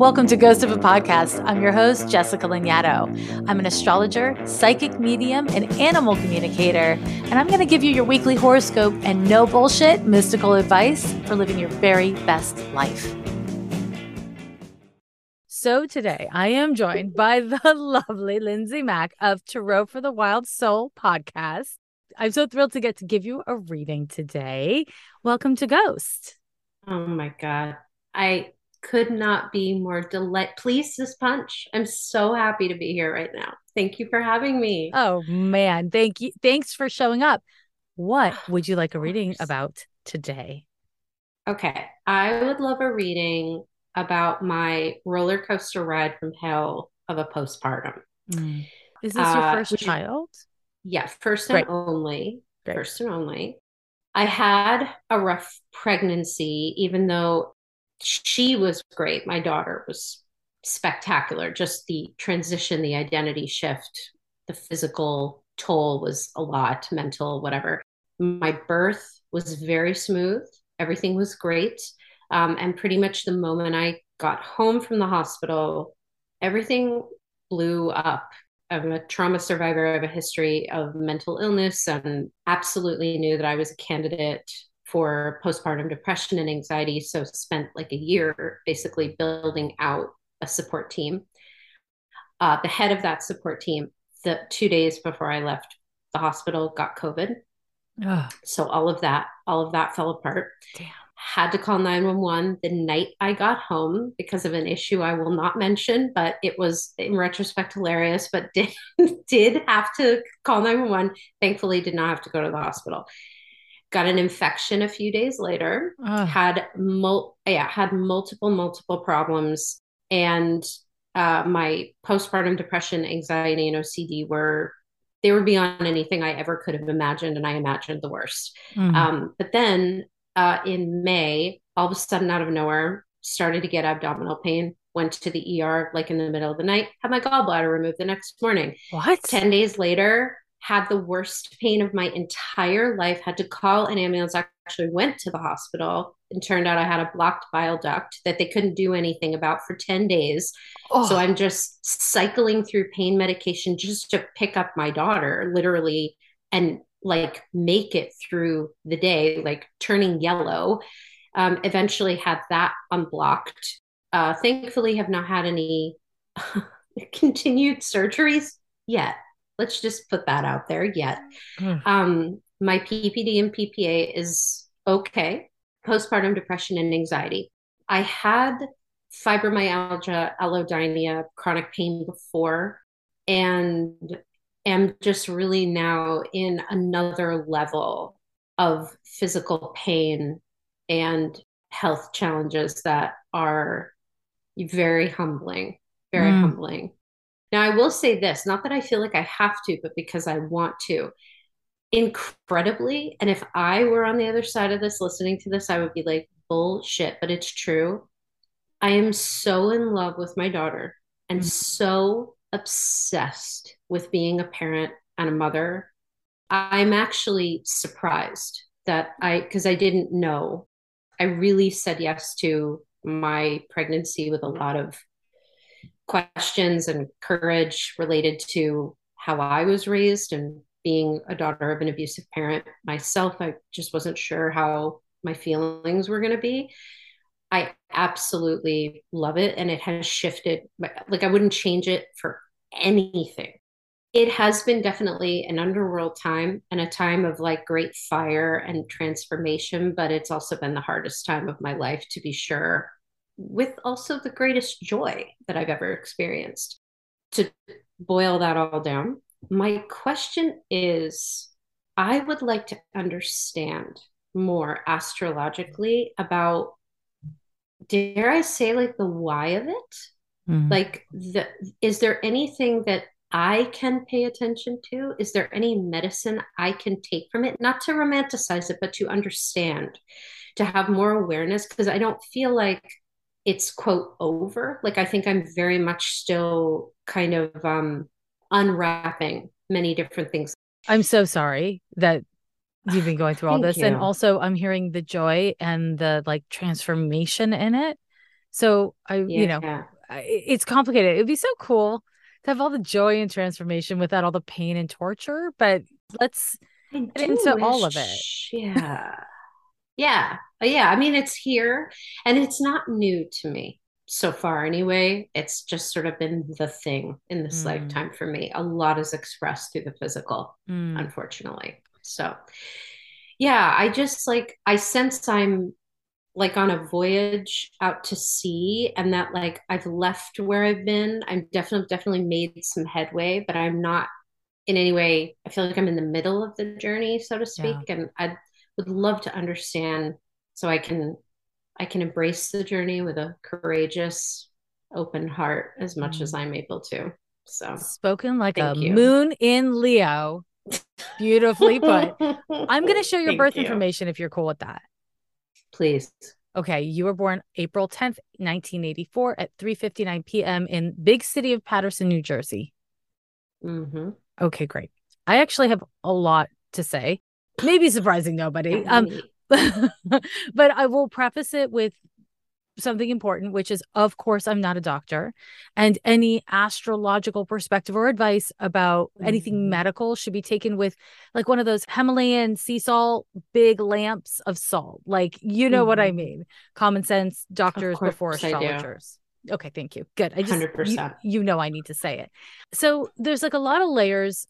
Welcome to Ghost of a Podcast. I'm your host, Jessica Lanyadoo. I'm an astrologer, psychic medium, and animal communicator, and I'm going to give you your weekly horoscope and no bullshit mystical advice for living your very best life. So today I am joined by the lovely Lindsay Mack of Tarot for the Wild Soul podcast. I'm so thrilled to get to give you a reading today. Welcome to Ghost. Oh my God. I could not be more delight pleased as punch. I'm so happy to be here right now. Thank you for having me. Oh man, thank you. Thanks for showing up. What would you like a reading about today? Okay, I would love a reading about my roller coaster ride from hell of a postpartum. Mm. Is this your uh, first child? yeah, first and only. Great. First and only. I had a rough pregnancy, even though she was great. My daughter was spectacular. Just the transition, the identity shift, the physical toll was a lot, mental, whatever. My birth was very smooth. Everything was great. Um, and pretty much the moment I got home from the hospital, everything blew up. I'm a trauma survivor. I have a history of mental illness and absolutely knew that I was a candidate for postpartum depression and anxiety. So spent like a year basically building out a support team. Uh, the head of that support team, the two days before I left the hospital, got COVID. Ugh. So all of that, all of that fell apart. Damn. Had to call 911 the night I got home because of an issue I will not mention, but it was in retrospect hilarious, but did did have to call 911. Thankfully, did not have to go to the hospital got an infection a few days later Ugh. had mul- yeah had multiple multiple problems and uh, my postpartum depression anxiety and ocd were they were beyond anything i ever could have imagined and i imagined the worst mm-hmm. um, but then uh, in may all of a sudden out of nowhere started to get abdominal pain went to the er like in the middle of the night had my gallbladder removed the next morning what 10 days later had the worst pain of my entire life, had to call an ambulance, actually went to the hospital and turned out I had a blocked bile duct that they couldn't do anything about for 10 days. Oh. So I'm just cycling through pain medication just to pick up my daughter, literally, and like make it through the day, like turning yellow. Um, eventually had that unblocked. Uh, thankfully, have not had any continued surgeries yet. Let's just put that out there yet. Mm. Um, my PPD and PPA is okay. Postpartum depression and anxiety. I had fibromyalgia, allodynia, chronic pain before, and am just really now in another level of physical pain and health challenges that are very humbling, very mm. humbling. Now, I will say this not that I feel like I have to, but because I want to. Incredibly, and if I were on the other side of this listening to this, I would be like, bullshit, but it's true. I am so in love with my daughter and mm-hmm. so obsessed with being a parent and a mother. I'm actually surprised that I, because I didn't know, I really said yes to my pregnancy with a lot of questions and courage related to how I was raised and being a daughter of an abusive parent myself. I just wasn't sure how my feelings were going to be. I absolutely love it. And it has shifted. Like, I wouldn't change it for anything. It has been definitely an underworld time and a time of like great fire and transformation, but it's also been the hardest time of my life to be sure with also the greatest joy that I've ever experienced. To boil that all down, my question is I would like to understand more astrologically about, dare I say, like the why of it? Mm-hmm. Like, the, is there anything that I can pay attention to? Is there any medicine I can take from it? Not to romanticize it, but to understand, to have more awareness, because I don't feel like it's quote over like i think i'm very much still kind of um unwrapping many different things i'm so sorry that you've been going through all this you. and also i'm hearing the joy and the like transformation in it So I, yeah. you know, it's complicated. It'd be so cool to have all the joy and transformation without all the pain and torture, but let's get into wish, all of it. Yeah. yeah. Yeah. I mean, it's here and it's not new to me so far anyway. It's just sort of been the thing in this mm. lifetime for me. A lot is expressed through the physical, mm. unfortunately. So, yeah, I just like, I sense I'm like on a voyage out to sea and that like I've left where I've been. I'm definitely definitely made some headway, but I'm not in any way I feel like I'm in the middle of the journey, so to speak. Yeah. And I would love to understand so I can I can embrace the journey with a courageous, open heart as much mm. as I'm able to. So spoken like a you. moon in Leo. Beautifully put. I'm going to show your birth you. information if you're cool with that. Please. Okay, you were born April 10th, 1984 at 3:59 p.m. in big city of Paterson, New Jersey. Mm-hmm. Okay, great. I actually have a lot to say. Maybe surprising nobody. Um, but I will preface it with something important, which is, of course, I'm not a doctor, and any astrological perspective or advice about mm-hmm. anything medical should be taken with like one of those Himalayan sea salt big lamps of salt. Like, you know mm-hmm. what I mm-hmm. mean? Common sense, doctors before astrologers. Okay, thank you. Good. I just 100%. You, you know I need to say it. So there's like a lot of layers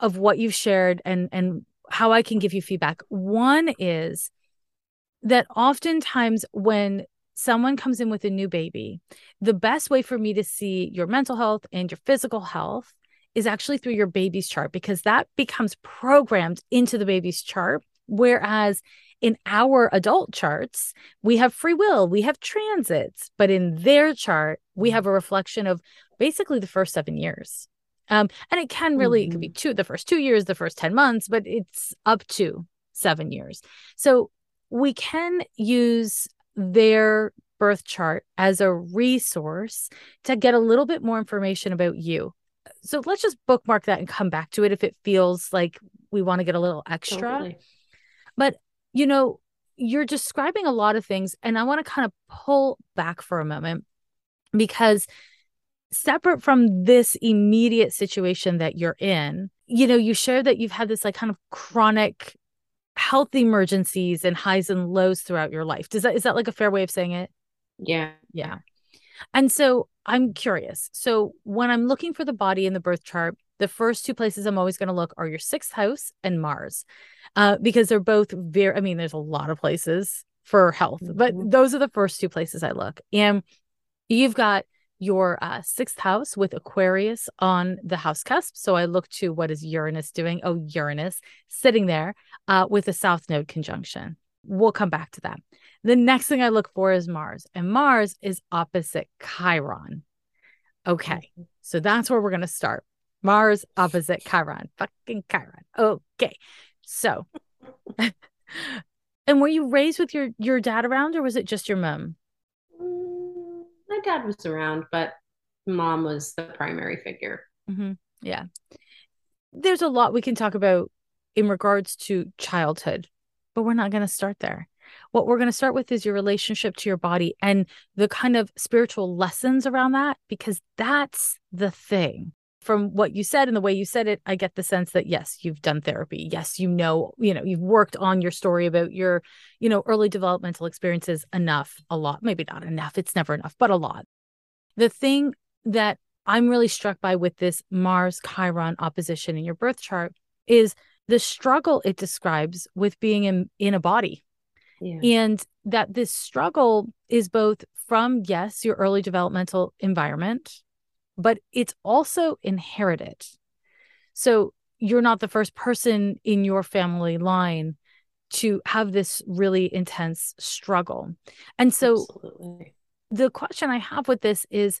of what you've shared and and how I can give you feedback. One is that oftentimes when someone comes in with a new baby, the best way for me to see your mental health and your physical health is actually through your baby's chart because that becomes programmed into the baby's chart. Whereas in our adult charts, we have free will, we have transits, but in their chart, we mm. have a reflection of basically the first seven years. Um, and it can really, mm-hmm. it could be mm-hmm. two, the first two years, the first 10 months, but it's up to seven years. So we can use their birth chart as a resource to get a little bit more information about you. So let's just bookmark that and come back to it if it feels like we want to get a little extra. Totally. But, you know, you're describing a lot of things, and I want to kind of pull back for a moment because separate from this immediate situation that you're in, you know, you share that you've had this like kind of chronic health emergencies and highs and lows throughout your life. Does that is that like a fair way of saying it? Yeah. Yeah. And so I'm curious. So when I'm looking for the body in the birth chart, the first two places I'm always going to look are your sixth house and Mars, uh, because they're both very. I mean, there's a lot of places for health, mm-hmm. but those are the first two places I look. And you've got your uh, sixth house with Aquarius on the house cusp. So I look to what is Uranus doing? Oh, Uranus sitting there uh, with a South Node conjunction. We'll come back to that. The next thing I look for is Mars, and Mars is opposite Chiron. Okay, mm-hmm. so that's where we're going to start. Mars opposite Chiron. Fucking Chiron. Okay, so. and were you raised with your your dad around, or was it just your mom? My dad was around, but mom was the primary figure. Mm-hmm. Yeah. There's a lot we can talk about in regards to childhood, but we're not going to start there. What we're going to start with is your relationship to your body and the kind of spiritual lessons around that, because that's the thing from what you said and the way you said it, I get the sense that yes, you've done therapy. Yes, you know, you know, you've worked on your story about your, you know, early developmental experiences enough, a lot, maybe not enough. It's never enough, but a lot. The thing that I'm really struck by with this Mars Chiron opposition in your birth chart is the struggle it describes with being in, in a body. Yeah. And that this struggle is both from, yes, your early developmental environment, but it's also inherited. So you're not the first person in your family line to have this really intense struggle. And so Absolutely. the question I have with this is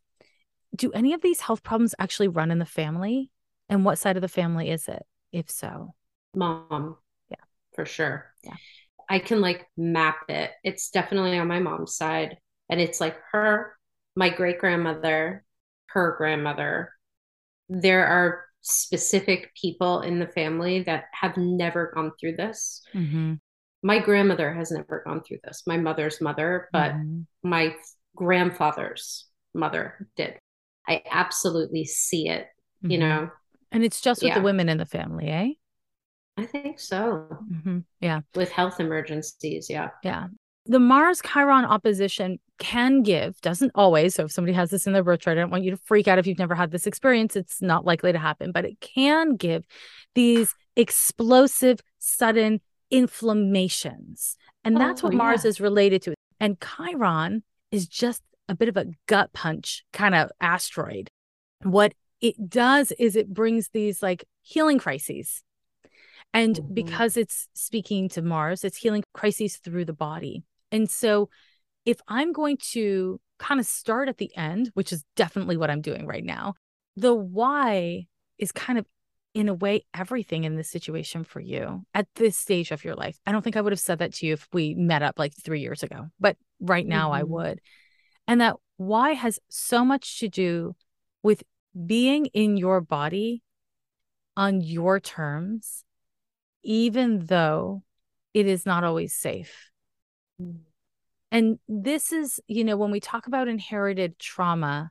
do any of these health problems actually run in the family? And what side of the family is it, if so? Mom. Yeah. For sure. Yeah. I can like map it. It's definitely on my mom's side. And it's like her, my great grandmother, her grandmother. There are specific people in the family that have never gone through this. Mm-hmm. My grandmother has never gone through this, my mother's mother, but mm-hmm. my grandfather's mother did. I absolutely see it, mm-hmm. you know. And it's just with yeah. the women in the family, eh? I think so. Mm-hmm. Yeah. With health emergencies. Yeah. Yeah. The Mars Chiron opposition can give, doesn't always. So if somebody has this in their birth chart, I don't want you to freak out if you've never had this experience. It's not likely to happen, but it can give these explosive, sudden inflammations. And that's oh, what Mars is related to. And Chiron is just a bit of a gut punch kind of asteroid. What it does is it brings these like healing crises. And mm-hmm. because it's speaking to Mars, it's healing crises through the body. And so if I'm going to kind of start at the end, which is definitely what I'm doing right now, the why is kind of in a way everything in this situation for you at this stage of your life. I don't think I would have said that to you if we met up like 3 years ago, but right now mm-hmm. I would. And that why has so much to do with being in your body on your terms even though it is not always safe. And this is, you know, when we talk about inherited trauma,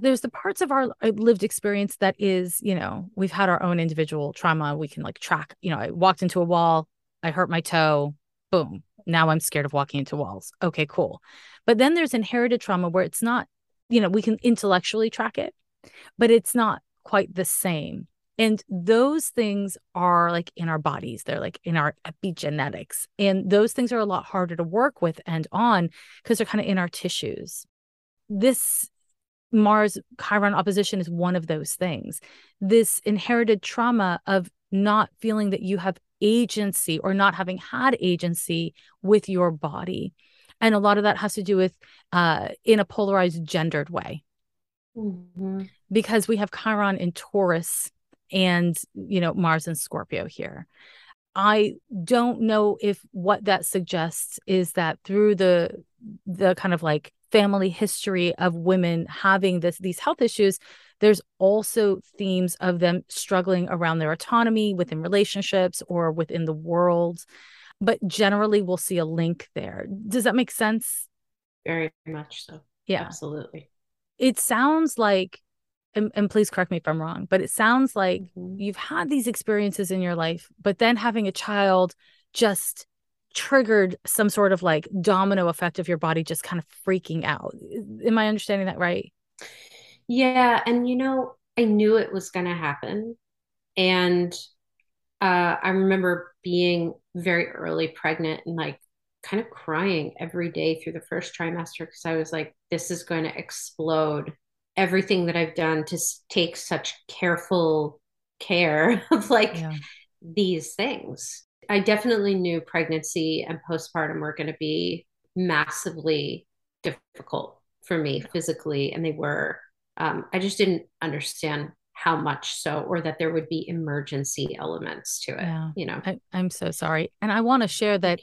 there's the parts of our uh, lived experience that is, you know, we've had our own individual trauma. We can like track, you know, I walked into a wall, I hurt my toe, boom. Now I'm scared of walking into walls. Okay, cool. But then there's inherited trauma where it's not, you know, we can intellectually track it, but it's not quite the same. And those things are like in our bodies, they're like in our epigenetics. And those things are a lot harder to work with and on because they're kind of in our tissues. This Mars Chiron opposition is one of those things. This inherited trauma of not feeling that you have agency or not having had agency with your body. And a lot of that has to do with uh, in a polarized gendered way. Mm-hmm. Because we have Chiron in Taurus and you know Mars and Scorpio here. I don't know if what that suggests is that through the the kind of like family history of women having this these health issues there's also themes of them struggling around their autonomy within relationships or within the world. But generally we'll see a link there. Does that make sense? Very much so. Yeah. Absolutely. It sounds like and, and, please correct me if I'm wrong, but it sounds like mm-hmm. you've had these experiences in your life, but then having a child just triggered some sort of like domino effect of your body just kind of freaking out. Am I understanding that right? Yeah. And, you know, I knew it was going to happen. And uh, I remember being very early pregnant and like kind of crying every day through the first trimester because I was like, this is going to explode everything that I've done to take such careful care of like yeah. these things. I definitely knew pregnancy and postpartum were going to be massively difficult for me physically, and they were. Um, I just didn't understand how much so, or that there would be emergency elements to it. Yeah. You know, I, am so sorry, and I want to share that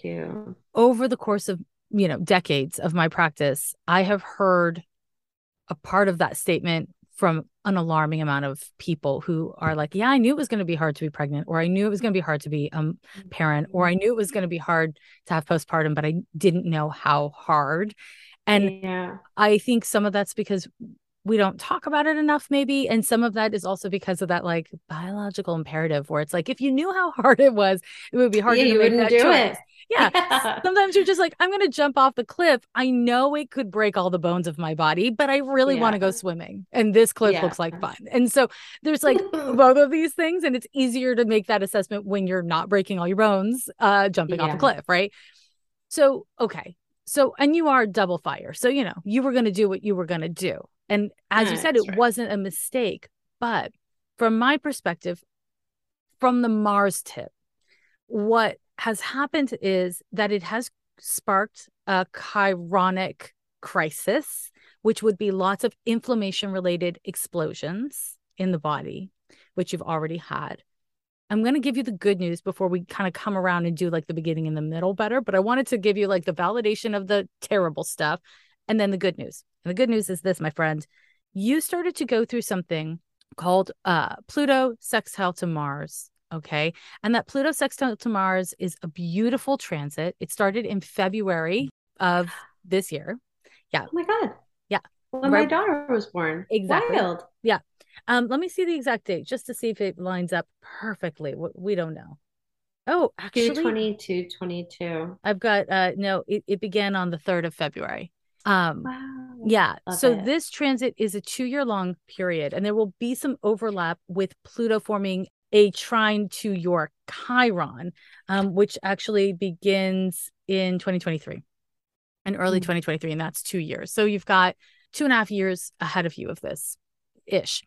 over the course of you know decades of my practice, I have heard a part of that statement from an alarming amount of people who are like, yeah, I knew it was going to be hard to be pregnant, or I knew it was going to be hard to be a um, parent, or I knew it was going to be hard to have postpartum, but I didn't know how hard. And yeah. I think some of that's because we don't talk about it enough, maybe. And some of that is also because of that like biological imperative where it's like, if you knew how hard it was, it would be hard yeah, to make that do choice. It. Yeah. yeah. Sometimes you're just like, I'm going to jump off the cliff. I know it could break all the bones of my body, but I really yeah. want to go swimming. And this cliff yeah. looks like fun. And so there's like both of these things. And it's easier to make that assessment when you're not breaking all your bones, uh, jumping off a cliff. Right. So, okay. So, and you are double fire. So, you know, you were going to do what you were going to do. And as you mm, said, it right. wasn't a mistake. But from my perspective, from the Mars tip, what has happened is that it has sparked a chironic crisis, which would be lots of inflammation related explosions in the body, which you've already had. I'm going to give you the good news before we kind of come around and do like the beginning and the middle better. But I wanted to give you like the validation of the terrible stuff and then the good news. And the good news is this, my friend, you started to go through something called uh, Pluto sextile to Mars Okay. And that Pluto sextile to Mars is a beautiful transit. It started in February of this year. Yeah. Oh my God. Yeah. When right. my daughter was born. Exactly. Wild. Yeah. Um, let me see the exact date just to see if it lines up perfectly. We don't know. Oh, actually 22, 22. I've got uh no, it, it began on the 3rd of February. Um wow. yeah. Love so it. this transit is a 2-year long period and there will be some overlap with Pluto forming a trine to your Chiron, um, which actually begins in 2023 and early mm. 2023, and that's two years. So you've got two and a half years ahead of you of this ish.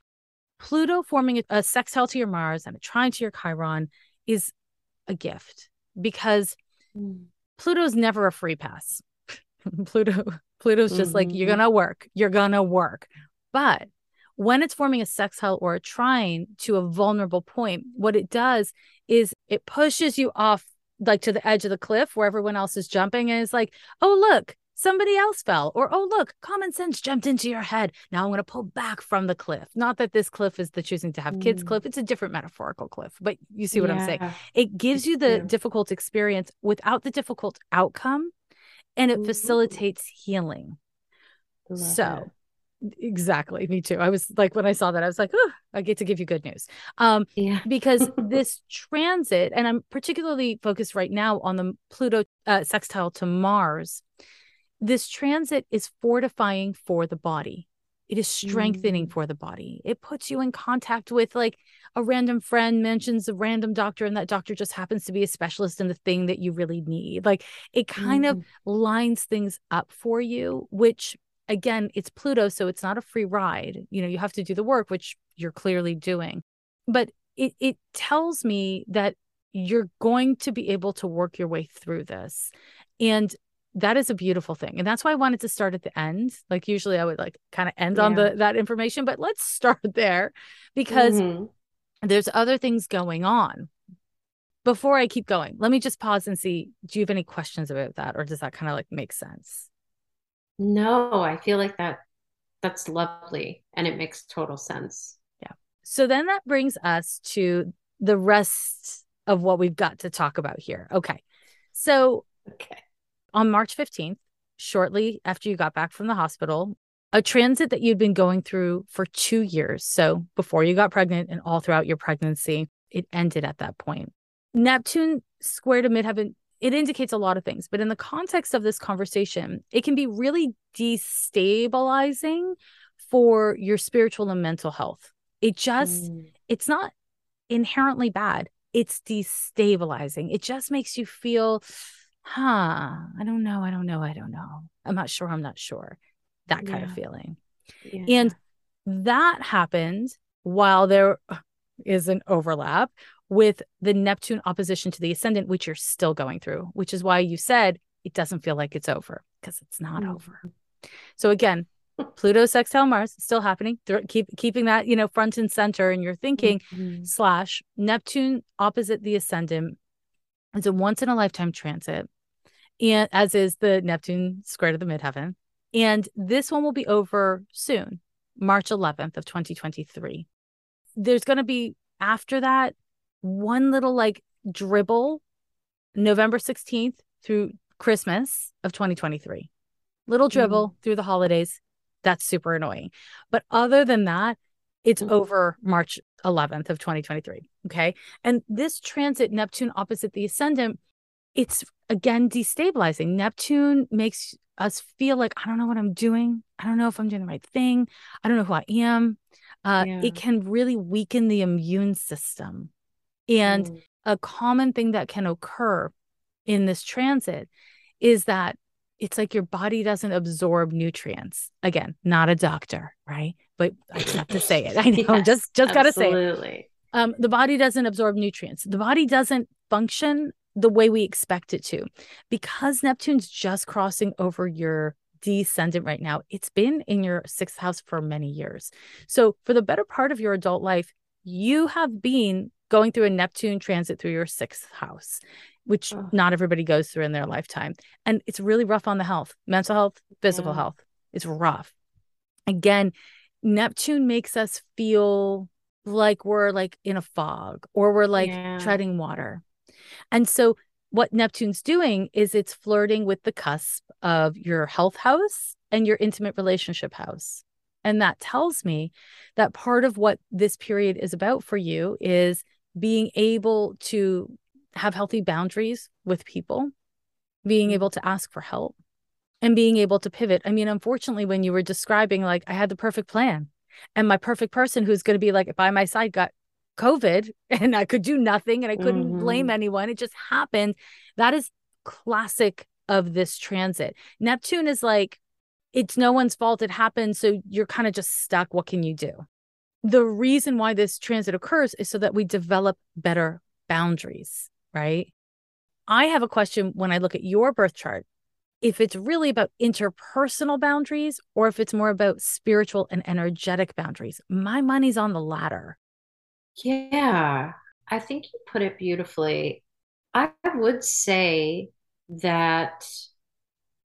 Pluto forming a sextile to your Mars and a trine to your Chiron is a gift because mm. Pluto's never a free pass. Pluto Pluto's just mm-hmm. like you're mm-hmm. going to work. You're going to work. But when it's forming a sextile or a trine to a vulnerable point, what it does is it pushes you off like to the edge of the cliff where everyone else is jumping and it's like, "Oh, look, somebody else fell or oh look common sense jumped into your head now i'm going to pull back from the cliff not that this cliff is the choosing to have mm. kids cliff it's a different metaphorical cliff but you see what yeah. i'm saying it gives you the difficult experience without the difficult outcome and it Ooh. facilitates healing Love so it. exactly me too i was like when i saw that i was like oh i get to give you good news um yeah because this transit and i'm particularly focused right now on the pluto uh, sextile to mars this transit is fortifying for the body. It is strengthening mm. for the body. It puts you in contact with like a random friend mentions a random doctor, and that doctor just happens to be a specialist in the thing that you really need. Like it kind mm. of lines things up for you, which again, it's Pluto, so it's not a free ride. You know, you have to do the work, which you're clearly doing. But it it tells me that you're going to be able to work your way through this. And that is a beautiful thing and that's why i wanted to start at the end like usually i would like kind of end yeah. on the that information but let's start there because mm-hmm. there's other things going on. Before i keep going let me just pause and see do you have any questions about that or does that kind of like make sense? No i feel like that that's lovely and it makes total sense. Yeah. So then that brings us to the rest of what we've got to talk about here. Okay. So okay on March 15th, shortly after you got back from the hospital, a transit that you'd been going through for two years. So before you got pregnant and all throughout your pregnancy, it ended at that point. Neptune square to midheaven, it indicates a lot of things, but in the context of this conversation, it can be really destabilizing for your spiritual and mental health. It just, mm. it's not inherently bad. It's destabilizing. It just makes you feel huh, I don't know, I don't know, I don't know. I'm not sure, I'm not sure. That kind yeah. of feeling. Yeah. And that happened while there is an overlap with the Neptune opposition to the ascendant, which you're still going through, which is why you said it doesn't feel like it's over because it's not mm-hmm. over. So again, Pluto sextile Mars still happening. Keep keeping that you know front and center in your thinking. Mm-hmm. Slash Neptune opposite the ascendant. It's a once in a lifetime transit and as is the Neptune square to the midheaven. And this one will be over soon, March 11th of 2023. There's going to be after that one little like dribble November 16th through Christmas of 2023. Little dribble mm. through the holidays. That's super annoying. But other than that, it's mm. over March 11th of 2023. Okay. And this transit Neptune opposite the ascendant it's again destabilizing. Neptune makes us feel like I don't know what I'm doing. I don't know if I'm doing the right thing. I don't know who I am. Uh, yeah. It can really weaken the immune system. And mm. a common thing that can occur in this transit is that it's like your body doesn't absorb nutrients. Again, not a doctor, right? But I just have to say it. I know, yes, just just gotta say it. Um, the body doesn't absorb nutrients. The body doesn't function the way we expect it to. Because Neptune's just crossing over your descendant right now, it's been in your sixth house for many years. So, for the better part of your adult life, you have been going through a Neptune transit through your sixth house, which oh. not everybody goes through in their lifetime. And it's really rough on the health, mental health, physical yeah. health. It's rough. Again, Neptune makes us feel like we're like in a fog or we're like yeah. treading water. And so what Neptune's doing is it's flirting with the cusp of your health house and your intimate relationship house. And that tells me that part of what this period is about for you is being able to have healthy boundaries with people, being mm-hmm. able to ask for help, and being able to pivot. I mean, unfortunately, when you were describing, like, I had the perfect plan, and my perfect person who's going to be like by my side got COVID and I could do nothing and I couldn't mm-hmm. blame anyone. It just happened. That is classic of this transit. Neptune is like, it's no one's fault. It happened. So you're kind of just stuck. What can you do? The reason why this transit occurs is so that we develop better boundaries, right? I have a question when I look at your birth chart if it's really about interpersonal boundaries or if it's more about spiritual and energetic boundaries. My money's on the latter. Yeah, I think you put it beautifully. I would say that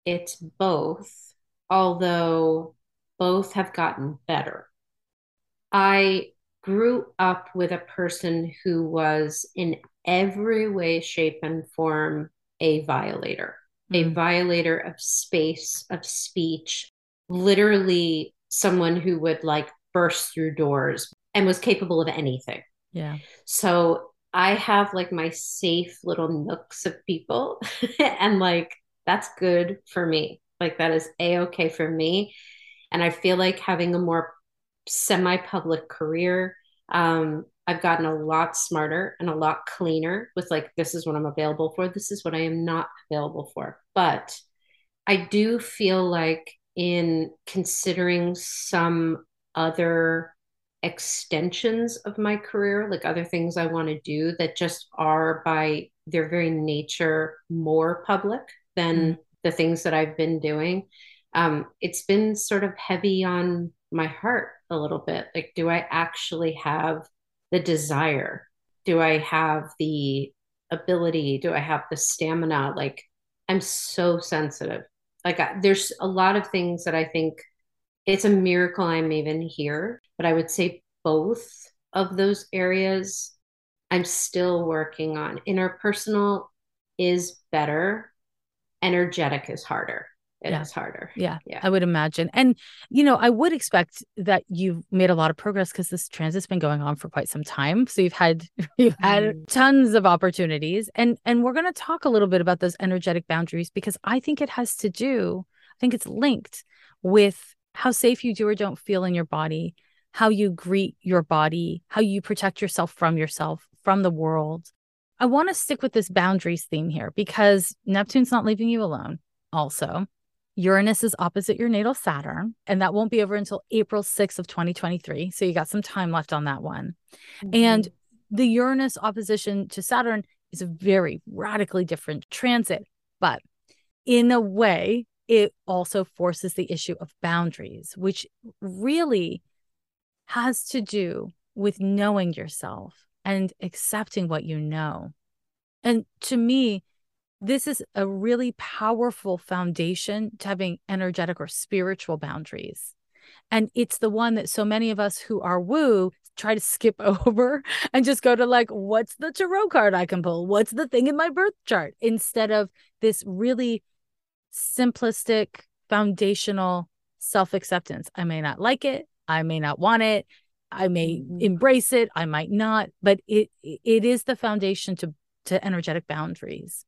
it's both, although both have gotten better. I grew up with a person who was in every way, shape, and form a violator a mm. violator of space, of speech, literally someone who would like burst through doors and was capable of anything. Yeah. So I have like my safe little nooks of people, and like that's good for me. Like that is a okay for me. And I feel like having a more semi public career um, I've gotten a lot smarter and a lot cleaner with like, this is what I'm available for. This is what I am not available for. But I do feel like in considering some other extensions of my career, like other things I want to do that just are by their very nature more public than mm. the things that I've been doing. Um, it's been sort of heavy on my heart a little bit. Like, do I actually have the desire? Do I have the ability? Do I have the stamina? Like, I'm so sensitive. Like, I, there's a lot of things that I think it's a miracle I'm even here. But I would say both of those areas I'm still working on. Interpersonal is better, energetic is harder it yeah. is harder. Yeah, yeah, I would imagine. And, you know, I would expect that you've made a lot of progress because this transit's been going on for quite some time. So you've had you've had mm. tons of opportunities. And and we're gonna talk a little bit about those energetic boundaries because I think it has to do, I think it's linked with how safe you do or don't feel in your body, how you greet your body, how you protect yourself from yourself, from the world. I want to stick with this boundaries theme here because Neptune's not leaving you alone, also. Uranus is opposite your natal Saturn, and that won't be over until April 6th of 2023. So you got some time left on that one. Mm-hmm. And the Uranus opposition to Saturn is a very radically different transit, but in a way, it also forces the issue of boundaries, which really has to do with knowing yourself and accepting what you know. And to me, this is a really powerful foundation to having energetic or spiritual boundaries. And it's the one that so many of us who are woo try to skip over and just go to like, what's the tarot card I can pull? What's the thing in my birth chart? Instead of this really simplistic, foundational self acceptance. I may not like it. I may not want it. I may mm-hmm. embrace it. I might not, but it it is the foundation to to energetic boundaries.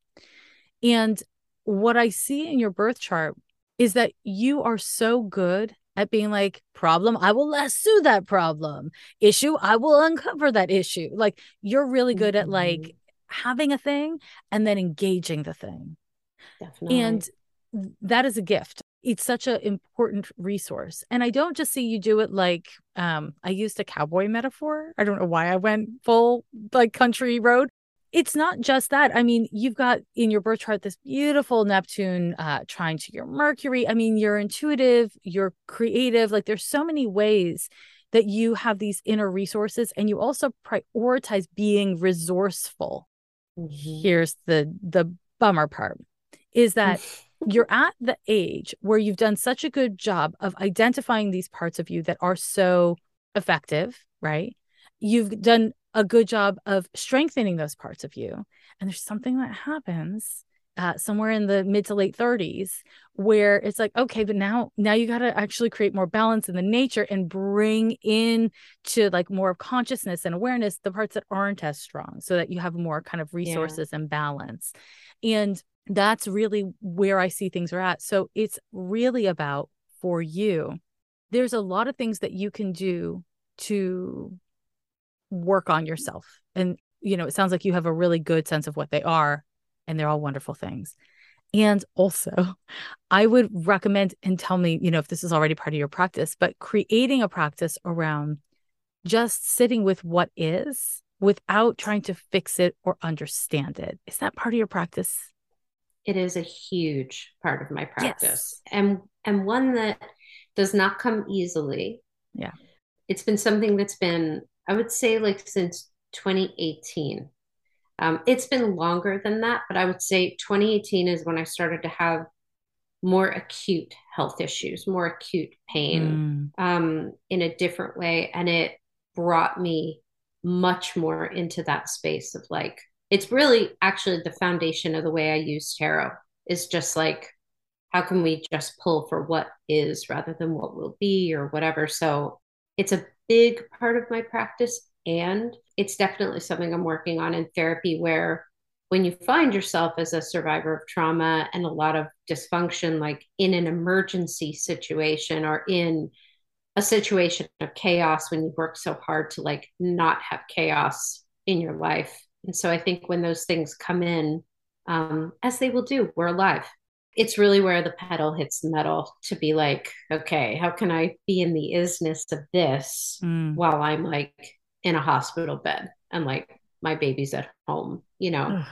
And what I see in your birth chart is that you are so good at being like, problem, I will lasso that problem. Issue, I will uncover that issue. Like you're really good at like mm-hmm. having a thing and then engaging the thing. Definitely. And that is a gift. It's such an important resource. And I don't just see you do it like um I used a cowboy metaphor. I don't know why I went full like country road, it's not just that. I mean, you've got in your birth chart this beautiful Neptune uh, trine to your Mercury. I mean, you're intuitive, you're creative. Like, there's so many ways that you have these inner resources, and you also prioritize being resourceful. Mm-hmm. Here's the the bummer part: is that you're at the age where you've done such a good job of identifying these parts of you that are so effective, right? You've done a good job of strengthening those parts of you. And there's something that happens uh, somewhere in the mid to late 30s where it's like okay but now now you got to actually create more balance in the nature and bring in to like more of consciousness and awareness the parts that aren't as strong so that you have more kind of resources yeah. and balance and that's really where i see things are at so it's really about for you there's a lot of things that you can do to work on yourself and you know it sounds like you have a really good sense of what they are and they're all wonderful things. And also, I would recommend and tell me, you know, if this is already part of your practice, but creating a practice around just sitting with what is without trying to fix it or understand it. Is that part of your practice? It is a huge part of my practice. Yes. And and one that does not come easily. Yeah. It's been something that's been I would say like since 2018 um, it's been longer than that, but I would say 2018 is when I started to have more acute health issues, more acute pain mm. um, in a different way. And it brought me much more into that space of like, it's really actually the foundation of the way I use tarot is just like, how can we just pull for what is rather than what will be or whatever? So it's a big part of my practice. And it's definitely something I'm working on in therapy where when you find yourself as a survivor of trauma and a lot of dysfunction, like in an emergency situation or in a situation of chaos when you work so hard to like not have chaos in your life. And so I think when those things come in, um, as they will do, we're alive. It's really where the pedal hits the metal to be like, okay, how can I be in the isness of this mm. while I'm like in a hospital bed and like my baby's at home, you know. Ugh.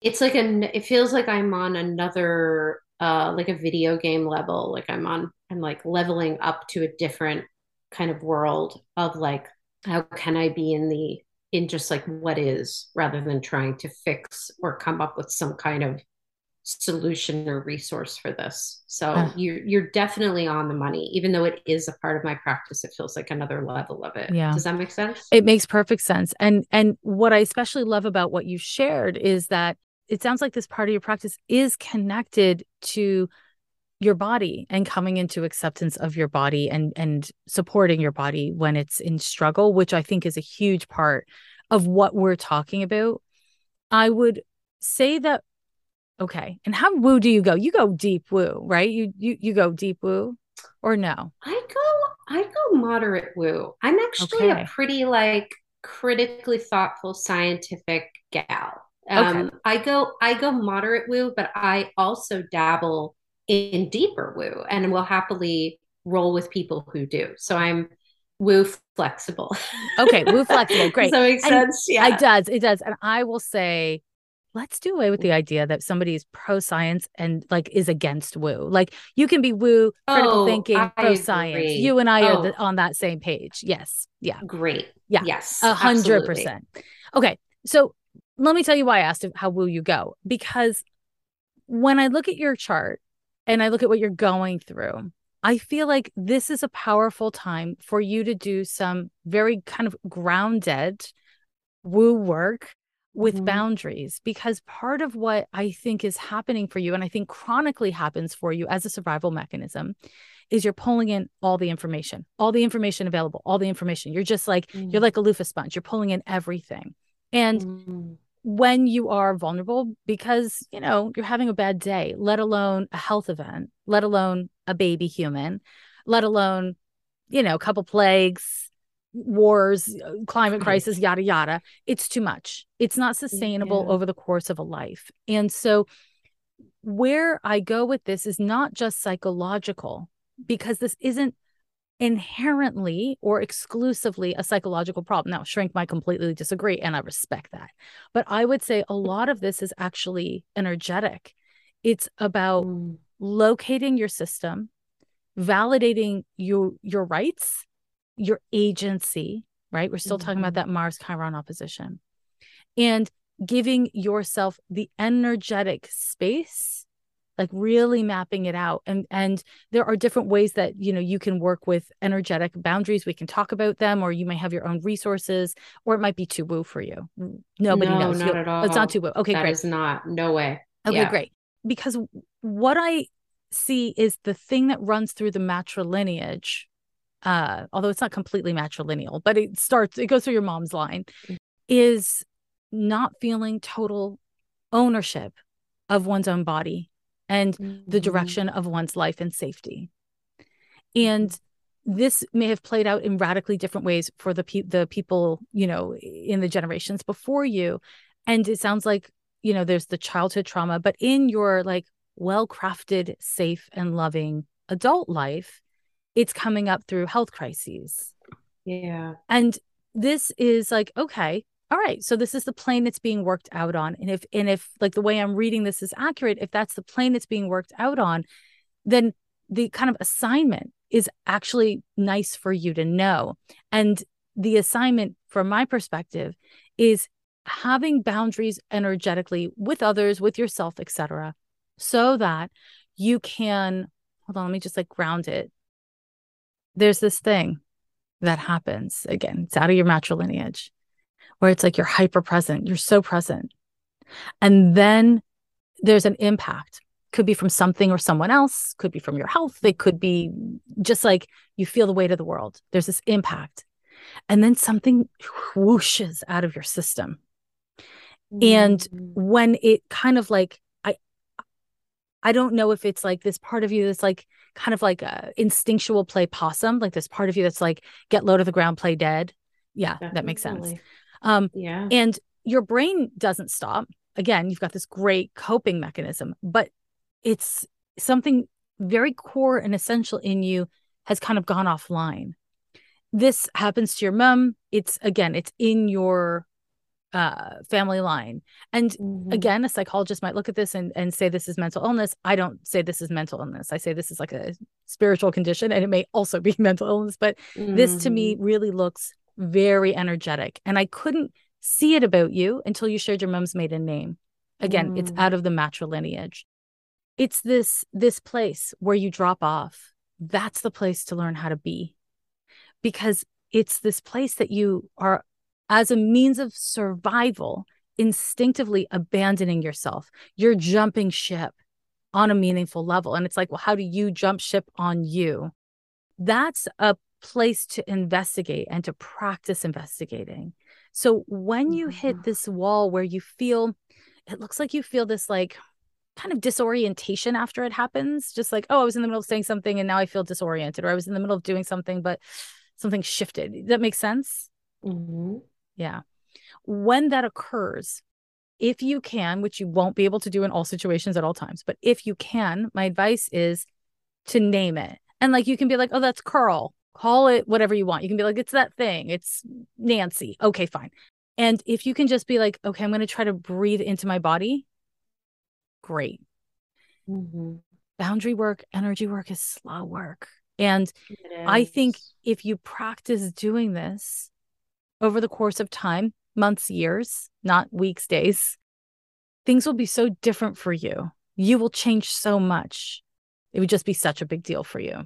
It's like a it feels like I'm on another uh like a video game level. Like I'm on I'm like leveling up to a different kind of world of like how can I be in the in just like what is rather than trying to fix or come up with some kind of solution or resource for this. So uh, you're you're definitely on the money, even though it is a part of my practice. It feels like another level of it. Yeah. Does that make sense? It makes perfect sense. And and what I especially love about what you shared is that it sounds like this part of your practice is connected to your body and coming into acceptance of your body and and supporting your body when it's in struggle, which I think is a huge part of what we're talking about. I would say that Okay. And how woo do you go? You go deep woo, right? You you you go deep woo or no? I go I go moderate woo. I'm actually okay. a pretty like critically thoughtful scientific gal. Um okay. I go I go moderate woo, but I also dabble in deeper woo and will happily roll with people who do. So I'm woo flexible. okay, woo flexible. Great. Does that make sense? And yeah. It does. It does. And I will say let's do away with the idea that somebody is pro science and like is against woo. Like you can be woo, critical oh, thinking, pro science. You and I oh. are the, on that same page. Yes. Yeah. Great. Yeah. Yes. A hundred percent. Okay. So let me tell you why I asked how woo you go because when I look at your chart and I look at what you're going through, I feel like this is a powerful time for you to do some very kind of grounded woo work with mm-hmm. boundaries because part of what I think is happening for you, and I think chronically happens for you as a survival mechanism, is you're pulling in all the information, all the information available, all the information. You're just like, mm-hmm. you're like a loofah sponge, you're pulling in everything. And mm-hmm. when you are vulnerable, because, you know, you're having a bad day, let alone a health event, let alone a baby human, let alone, you know, a couple plagues, wars, uh, climate crisis, yada, yada. It's too much. It's not sustainable yeah. over the course of a life. And so, where I go with this is not just psychological, because this isn't inherently or exclusively a psychological problem. Now, Shrink might completely disagree, and I respect that. But I would say a lot of this is actually energetic. It's about mm. locating your system, validating your your rights your agency, right? We're still mm-hmm. talking about mm-hmm. that Mars Chiron opposition and giving yourself the energetic space like really mapping it out and and there are different ways that you know you can work with energetic boundaries we can talk about them or you may have your own resources or it might be too woo for you nobody no, knows not at all it's not too woo okay that great is not no way okay yeah. great because what i see is the thing that runs through the matrilineage uh although it's not completely matrilineal but it starts it goes through your mom's line mm. is not feeling total ownership of one's own body and mm-hmm. the direction of one's life and safety. And mm-hmm. this may have played out in radically different ways for the pe- the people, you know, in the generations before you. And it sounds like, you know, there's the childhood trauma, but in your like well-crafted, safe and loving adult life, it's coming up through health crises. Yeah. And this is like, okay, all right so this is the plane that's being worked out on and if and if like the way i'm reading this is accurate if that's the plane that's being worked out on then the kind of assignment is actually nice for you to know and the assignment from my perspective is having boundaries energetically with others with yourself etc so that you can hold on let me just like ground it there's this thing that happens again it's out of your natural lineage where it's like you're hyper present, you're so present. And then there's an impact. Could be from something or someone else, could be from your health. It could be just like you feel the weight of the world. There's this impact. And then something whooshes out of your system. Mm-hmm. And when it kind of like I I don't know if it's like this part of you that's like kind of like a instinctual play possum, like this part of you that's like get low to the ground, play dead. Yeah, Definitely. that makes sense. Um, yeah. And your brain doesn't stop. Again, you've got this great coping mechanism, but it's something very core and essential in you has kind of gone offline. This happens to your mom. It's again, it's in your uh family line. And mm-hmm. again, a psychologist might look at this and, and say this is mental illness. I don't say this is mental illness. I say this is like a spiritual condition and it may also be mental illness, but mm-hmm. this to me mm-hmm. really looks very energetic. And I couldn't see it about you until you shared your mom's maiden name. Again, mm. it's out of the matrilineage. It's this this place where you drop off. That's the place to learn how to be. Because it's this place that you are as a means of survival instinctively abandoning yourself. You're jumping ship on a meaningful level. And it's like, well, how do you jump ship on you? That's a place to investigate and to practice investigating. So when you hit mm-hmm. this wall where you feel, it looks like you feel this like kind of disorientation after it happens, just like, oh, I was in the middle of saying something and now I feel disoriented, or I was in the middle of doing something, but something shifted. That makes sense? Mm-hmm. Yeah. When that occurs, if you can, which you won't be able to do in all situations at all times, but if you can, my advice is to name it. And like you can be like, oh, that's Carl call it whatever you want. You can be like, it's that thing, it's Nancy. Okay, fine. And if you can just be like, okay, I'm going to try to breathe into my body, great. Mm-hmm. Boundary work, energy work is slow work. And I think if you practice doing this over the course of time, months, years, not weeks, days, things will be so different for you. You will change so much. It would just be such a big deal for you.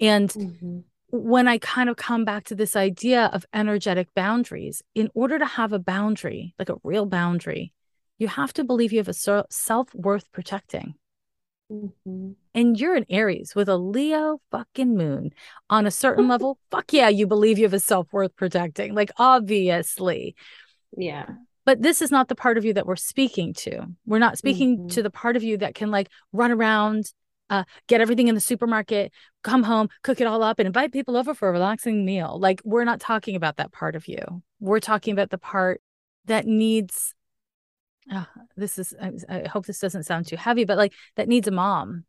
And mm-hmm when I kind of come back to this idea of energetic boundaries, in order to have a boundary, like a real boundary, you have to believe you have a self worth protecting. Mm-hmm. And you're an Aries with a Leo fucking moon on a certain level. Fuck yeah, you believe you have a self worth protecting. Like, obviously. Yeah. But this is not the part of you that we're speaking to. We're not speaking mm-hmm. to the part of you that can like run around uh, get everything in the supermarket, come home, cook it all up, and invite people over for a relaxing meal. Like, we're not talking about that part of you. We're talking about the part that needs. Uh, this is, I, I hope this doesn't sound too heavy, but like that needs a mom.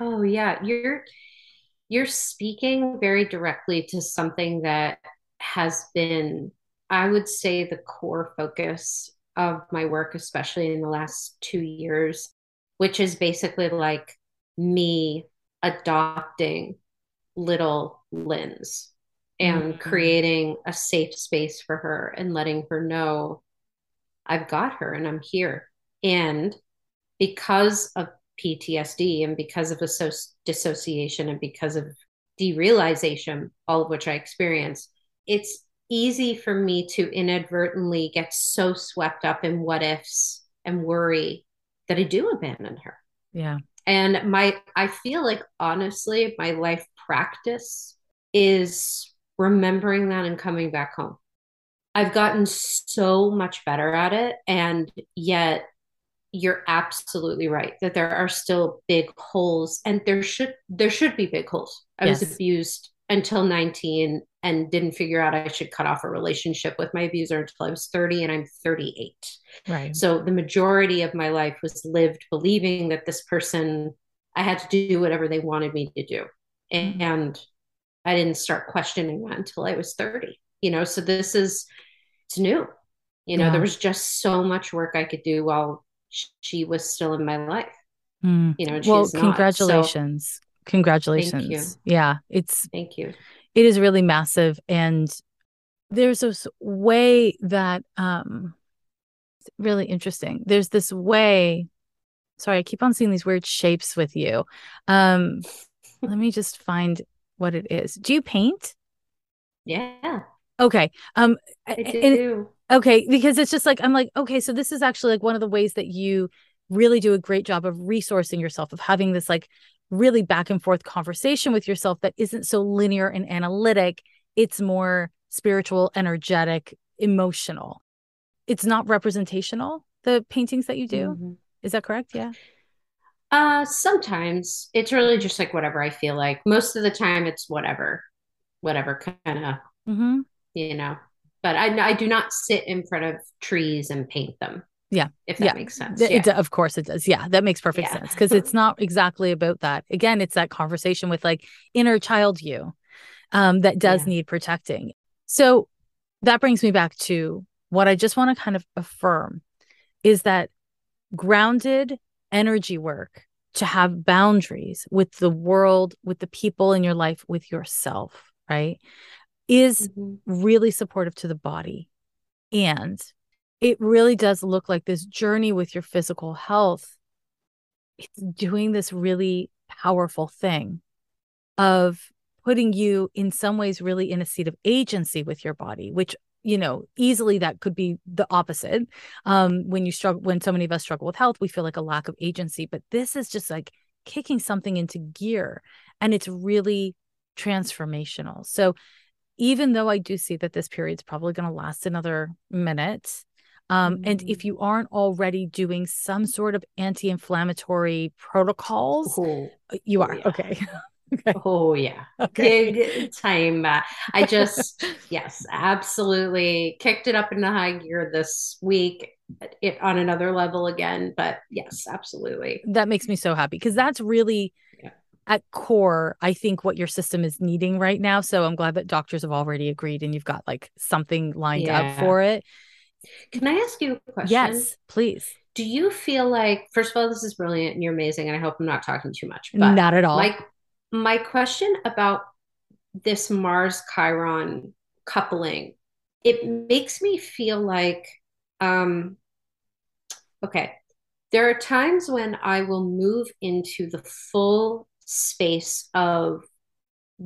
Oh, yeah. You're, you're speaking very directly to something that has been, I would say, the core focus of my work, especially in the last two years which is basically like me adopting little Linz and mm-hmm. creating a safe space for her and letting her know I've got her and I'm here. And because of PTSD and because of dissociation and because of derealization, all of which I experience, it's easy for me to inadvertently get so swept up in what ifs and worry that I do abandon her. Yeah. And my, I feel like honestly, my life practice is remembering that and coming back home. I've gotten so much better at it. And yet, you're absolutely right that there are still big holes and there should there should be big holes i yes. was abused until 19 and didn't figure out i should cut off a relationship with my abuser until i was 30 and i'm 38 right so the majority of my life was lived believing that this person i had to do whatever they wanted me to do mm-hmm. and i didn't start questioning that until i was 30 you know so this is it's new you know yeah. there was just so much work i could do while she was still in my life. Mm. You know, well, congratulations. So, congratulations. Yeah, it's thank you. It is really massive. And there's this way that um really interesting. There's this way. Sorry, I keep on seeing these weird shapes with you. Um let me just find what it is. Do you paint? Yeah. Okay. Um I do. Okay, because it's just like I'm like, okay, so this is actually like one of the ways that you really do a great job of resourcing yourself, of having this like really back and forth conversation with yourself that isn't so linear and analytic. It's more spiritual, energetic, emotional. It's not representational, the paintings that you do. Mm-hmm. Is that correct? Yeah. Uh sometimes it's really just like whatever I feel like. Most of the time it's whatever. Whatever kind of mm-hmm. You know but I, I do not sit in front of trees and paint them. Yeah. If that yeah. makes sense. It, yeah. of course it does. Yeah. That makes perfect yeah. sense because it's not exactly about that. Again, it's that conversation with like inner child you um, that does yeah. need protecting. So that brings me back to what I just want to kind of affirm is that grounded energy work to have boundaries with the world, with the people in your life, with yourself, right? Is mm-hmm. really supportive to the body. And it really does look like this journey with your physical health. It's doing this really powerful thing of putting you in some ways really in a seat of agency with your body, which you know easily that could be the opposite um when you struggle when so many of us struggle with health we feel like a lack of agency but this is just like kicking something into gear and it's really transformational so even though I do see that this period is probably going to last another minute. Um, mm-hmm. And if mm. you aren't already doing some sort of anti inflammatory protocols, oh, uh, you are. Yeah. Okay. okay. Oh, yeah. Okay. Big time. Uh, I just, yes, absolutely kicked it up into high gear this week it on another level again but yes absolutely that makes me so happy because that's really at core, I think what your system is needing right now. So I'm glad that doctors have already agreed and you've got like something lined yeah. up for it. Can I ask you a question? Yes, please. Do you feel like, first of all, this is brilliant and you're amazing, and I hope I'm not talking too much, but not at all. My, my question about this Mars Chiron coupling, it makes me feel like, um, okay, there are times when I will move into the full space of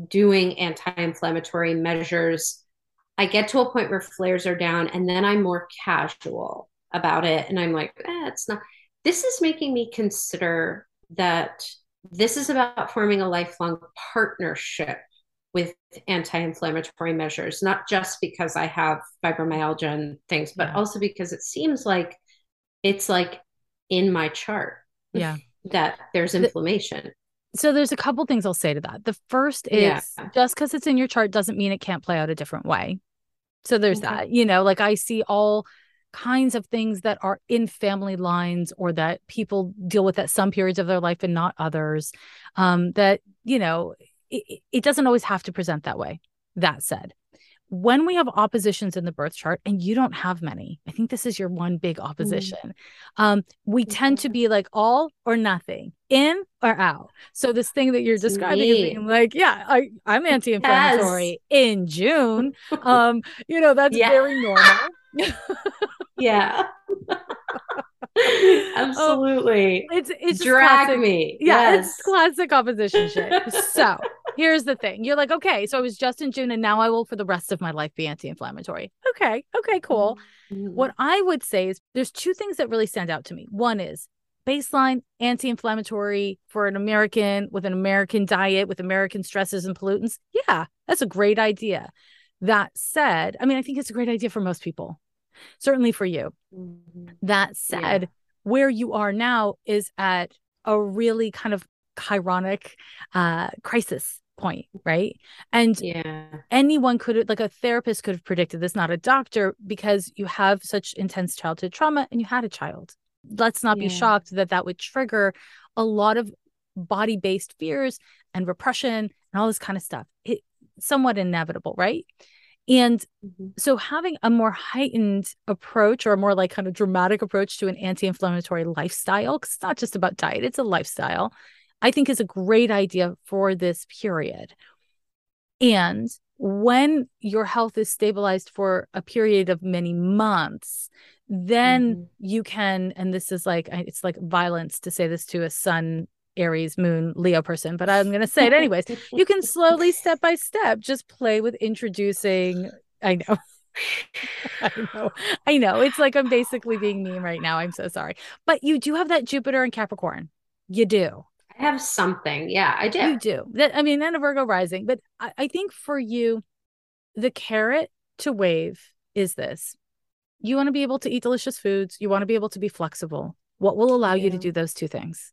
doing anti-inflammatory measures i get to a point where flares are down and then i'm more casual about it. And i'm like eh, it's not. This is making me consider that this is about forming a lifelong partnership with anti-inflammatory measures not just because i have fibromyalgia and things but yeah. also because it seems like it's like in my chart yeah. that there's inflammation so there's a couple things I'll say to that. The first is yeah. just because it's in your chart doesn't mean it can't play out a different way. So there's okay. that. You know, like I see all kinds of things that are in family lines or that people deal with at some periods of their life and not others. Um, that, you know, it, it doesn't always have to present that way. That said, when we have oppositions in the birth chart and you don't have many i think this is your one big mm. opposition mm. um, we tend to be like all or nothing in or out so this thing that you're describing is being like yeah I, i'm anti-inflammatory yes. in june um you know that's yeah. very normal yeah Absolutely. Oh, it's it's drag classic, me. Yeah, yes. it's classic opposition shit. so here's the thing. You're like, okay, so it was just in June and now I will for the rest of my life be anti-inflammatory. Okay. Okay, cool. Mm-hmm. What I would say is there's two things that really stand out to me. One is baseline anti-inflammatory for an American with an American diet with American stresses and pollutants. Yeah, that's a great idea. That said, I mean, I think it's a great idea for most people. Certainly for you. Mhm. That said, Yeah. where you are now is at a really kind of chironic uh crisis point, right? And Yeah. anyone could like a therapist could have predicted this, not a doctor, because you have such intense childhood trauma and you had a child. Let's not be shocked that that would trigger a lot of body based fears and repression and all this kind of stuff. It somewhat inevitable, right? And Mhm. so having a more heightened approach or a more like kind of dramatic approach to an anti-inflammatory lifestyle, because it's not just about diet, it's a lifestyle, I think is a great idea for this period. And when your health is stabilized for a period of many months, then Mhm. you can, and this is like, it's like violence to say this to a sun, Aries, moon, Leo person, but I'm going to say it anyways. You can slowly, step by step, just play with introducing. I know. I know. I know. It's like I'm basically being mean right now. I'm so sorry. But you do have that Jupiter and Capricorn. You do. I have something. Yeah, I do. You do. That I mean, and a Virgo rising. But I, I think for you, the carrot to wave is this. You want to be able to eat delicious foods. You want to be able to be flexible. What will allow you to do those two things?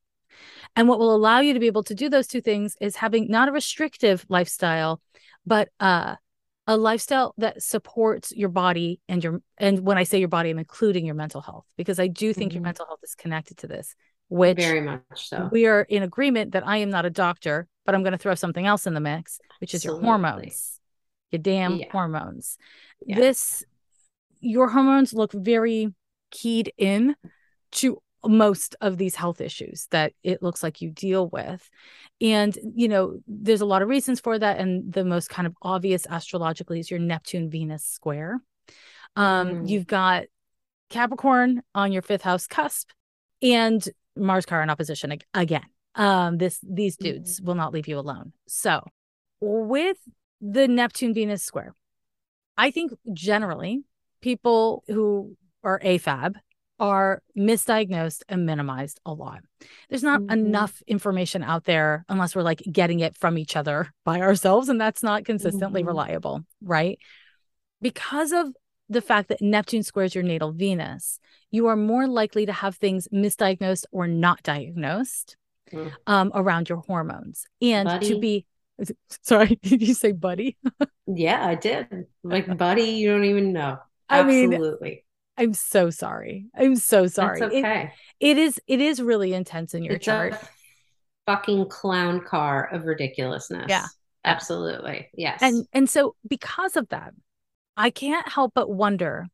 And what will allow you to be able to do those two things is having not a restrictive lifestyle, but uh, a lifestyle that supports your body and your and when I say your body, I'm including your mental health because I do think your Mhm. mental health is connected to this, which Very much so. we are in agreement that I am not a doctor, but I'm going to throw something else in the mix, which is your hormones, your damn Yeah. hormones. Yeah. This, your hormones look very keyed in to most of these health issues that it looks like you deal with. And, you know, there's a lot of reasons for that. And the most kind of obvious astrologically is your Neptune Venus square. Um, Mm. You've got Capricorn on your fifth house cusp and Mars Chiron opposition ag- again. Um, this these dudes will not leave you alone. So with the Neptune Venus square, I think generally people who are AFAB are misdiagnosed and minimized a lot. There's not Mhm. enough information out there unless we're like getting it from each other by ourselves, and that's not consistently Mhm. reliable, right? Because of the fact that Neptune squares your natal Venus, you are more likely to have things misdiagnosed or not diagnosed Mm. um, around your hormones. And to be, sorry, did you say buddy? Yeah, I did. Like, buddy, you don't even know. I mean, Absolutely. I'm so sorry. I'm so sorry. That's It- okay. it is it is really intense in your it's chart. fucking clown car of ridiculousness. Yeah. Absolutely. Yes. And and so because of that, I can't help but wonder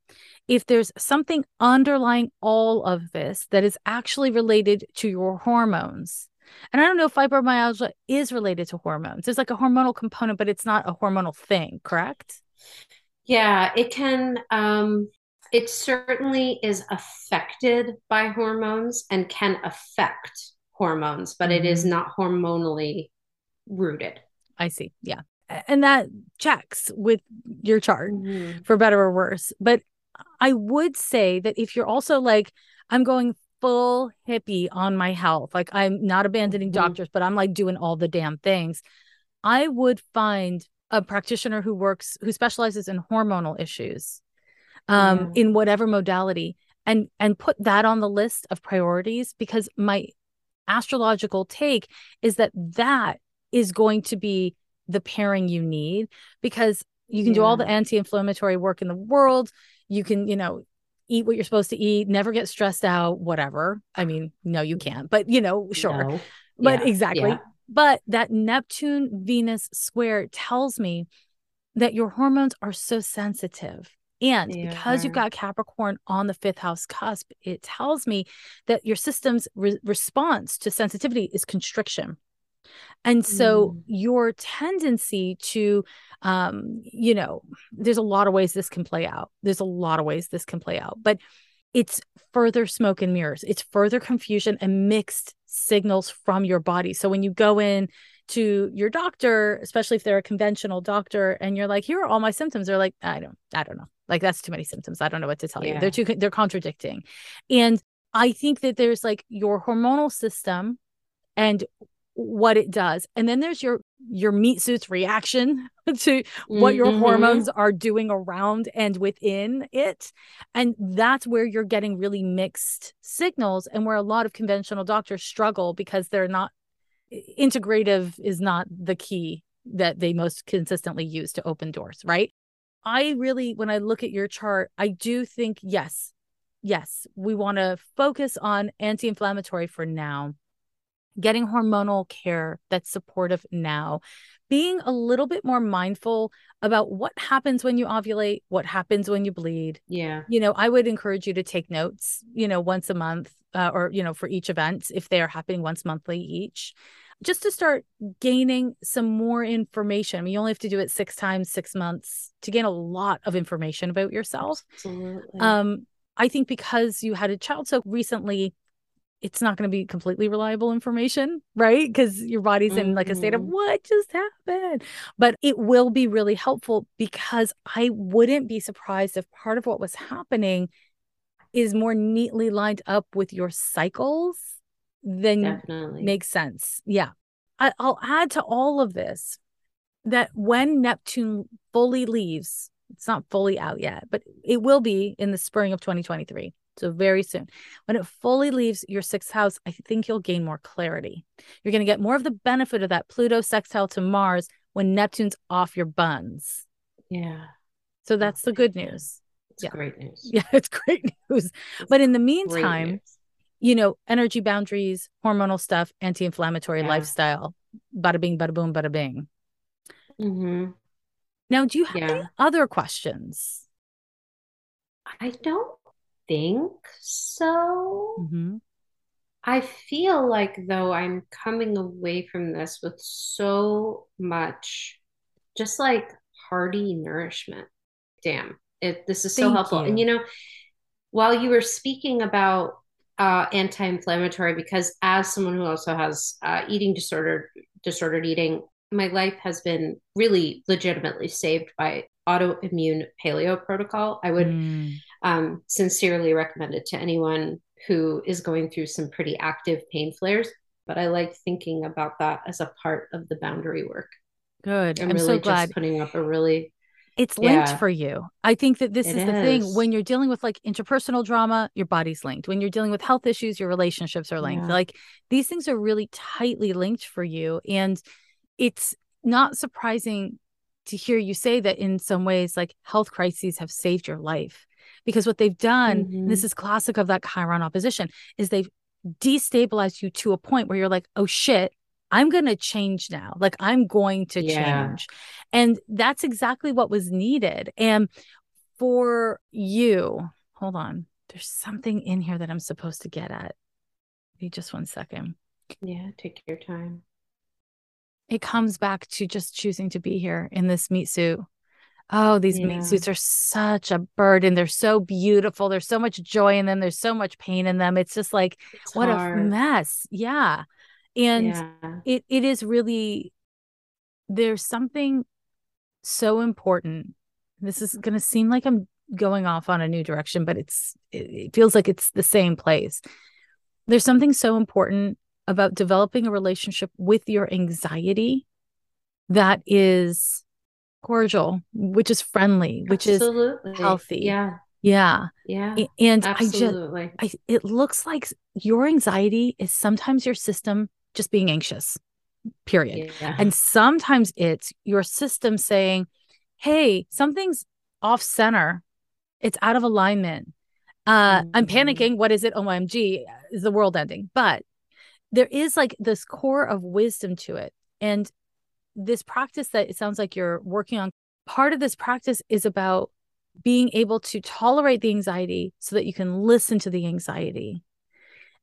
if there's something underlying all of this that is actually related to your hormones. And I don't know if fibromyalgia is related to hormones. There's like a hormonal component, but it's not a hormonal thing, correct? Yeah, it can, um, it certainly is affected by hormones and can affect hormones, but it is Mhm. not hormonally rooted. I see. Yeah. And that checks with your chart. Mhm. for better or worse. But I would say that if you're also like, I'm going full hippie on my health, like I'm not abandoning Mhm. doctors, but I'm like doing all the damn things, I would find a practitioner who works, who specializes in hormonal issues um, Yeah. in whatever modality and and put that on the list of priorities because my astrological take is that that is going to be the pairing you need because you can do all the anti-inflammatory work in the world. You can you know eat what you're supposed to eat never get stressed out whatever. I mean no you can't but you know sure. No. but Yeah, exactly. Yeah. but that neptune venus square tells me that your hormones are so sensitive and They because you've got capricorn on the fifth house cusp it tells me that your system's re- response to sensitivity is constriction and so Mm. your tendency to um you know there's a lot of ways this can play out there's a lot of ways this can play out but it's further smoke and mirrors. It's further confusion and mixed signals from your body. So when you go in to your doctor, especially if they're a conventional doctor, and you're like, "Here are all my symptoms," they're like, "I don't, I don't know. Like that's too many symptoms. I don't know what to tell yeah. you." They're too, they're contradicting, and I think that there's like your hormonal system and what it does and then there's your your meat suit's reaction to what your mm-hmm. hormones are doing around and within it and that's where you're getting really mixed signals and where a lot of conventional doctors struggle because they're not integrative is not the key that they most consistently use to open doors right i really when i look at your chart i do think yes yes we want to focus on anti-inflammatory for now getting hormonal care that's supportive now, being a little bit more mindful about what happens when you ovulate, what happens when you bleed. Yeah. You know, I would encourage you to take notes, you know, once a month uh, or, you know, for each event if they are happening once monthly each just to start gaining some more information. I mean, you only have to do it six times, six months to gain a lot of information about yourself. Absolutely. Um, I think because you had a child so recently, it's not going to be completely reliable information, right? Because your body's in like a state of mm-hmm. what just happened. But it will be really helpful because I wouldn't be surprised if part of what was happening is more neatly lined up with your cycles then Definitely. makes sense. Yeah. I, I'll add to all of this that when Neptune fully leaves, it's not fully out yet, but it will be in the spring of 2023 so very soon. When it fully leaves your sixth house, I think you'll gain more clarity. You're going to get more of the benefit of that Pluto sextile to Mars when Neptune's off your buns. Yeah. So that's the good news. It's yeah. great news. Yeah, it's great news. But in the meantime, you know, energy boundaries, hormonal stuff, anti-inflammatory yeah. lifestyle, bada bing, bada boom, bada bing. Mm-hmm. Now, do you have yeah. any other questions? I don't think so. Mm-hmm. I feel like though I'm coming away from this with so much just like hearty nourishment. Damn, it this is so Thank helpful. You. And you know, while you were speaking about uh, anti-inflammatory, because as someone who also has uh, eating disorder, disordered eating, my life has been really legitimately saved by autoimmune paleo protocol. I would mm. um, sincerely recommend it to anyone who is going through some pretty active pain flares. But I like thinking about that as a part of the boundary work. Good. I'm, I'm really so just glad. putting up a really it's linked yeah. for you. I think that this is, is the thing. When you're dealing with like interpersonal drama, your body's linked. When you're dealing with health issues, your relationships are linked. Yeah. Like these things are really tightly linked for you. And it's not surprising to hear you say that in some ways like health crises have saved your life because what they've done mm-hmm. this is classic of that chiron opposition is they've destabilized you to a point where you're like oh shit i'm going to change now like i'm going to yeah. change and that's exactly what was needed and for you hold on there's something in here that i'm supposed to get at Wait just one second yeah take your time it comes back to just choosing to be here in this meat suit. Oh, these yeah. meat suits are such a burden. They're so beautiful. There's so much joy in them. There's so much pain in them. It's just like it's what hard. a mess. Yeah. And yeah. it it is really there's something so important. This is going to seem like I'm going off on a new direction, but it's it feels like it's the same place. There's something so important about developing a relationship with your anxiety that is cordial, which is friendly, which Absolutely. is healthy. Yeah. Yeah. Yeah. And Absolutely. I just, I, it looks like your anxiety is sometimes your system just being anxious, period. Yeah. And sometimes it's your system saying, hey, something's off center, it's out of alignment. Uh, mm-hmm. I'm panicking. What is it? OMG, is the world ending? But there is like this core of wisdom to it. And this practice that it sounds like you're working on, part of this practice is about being able to tolerate the anxiety so that you can listen to the anxiety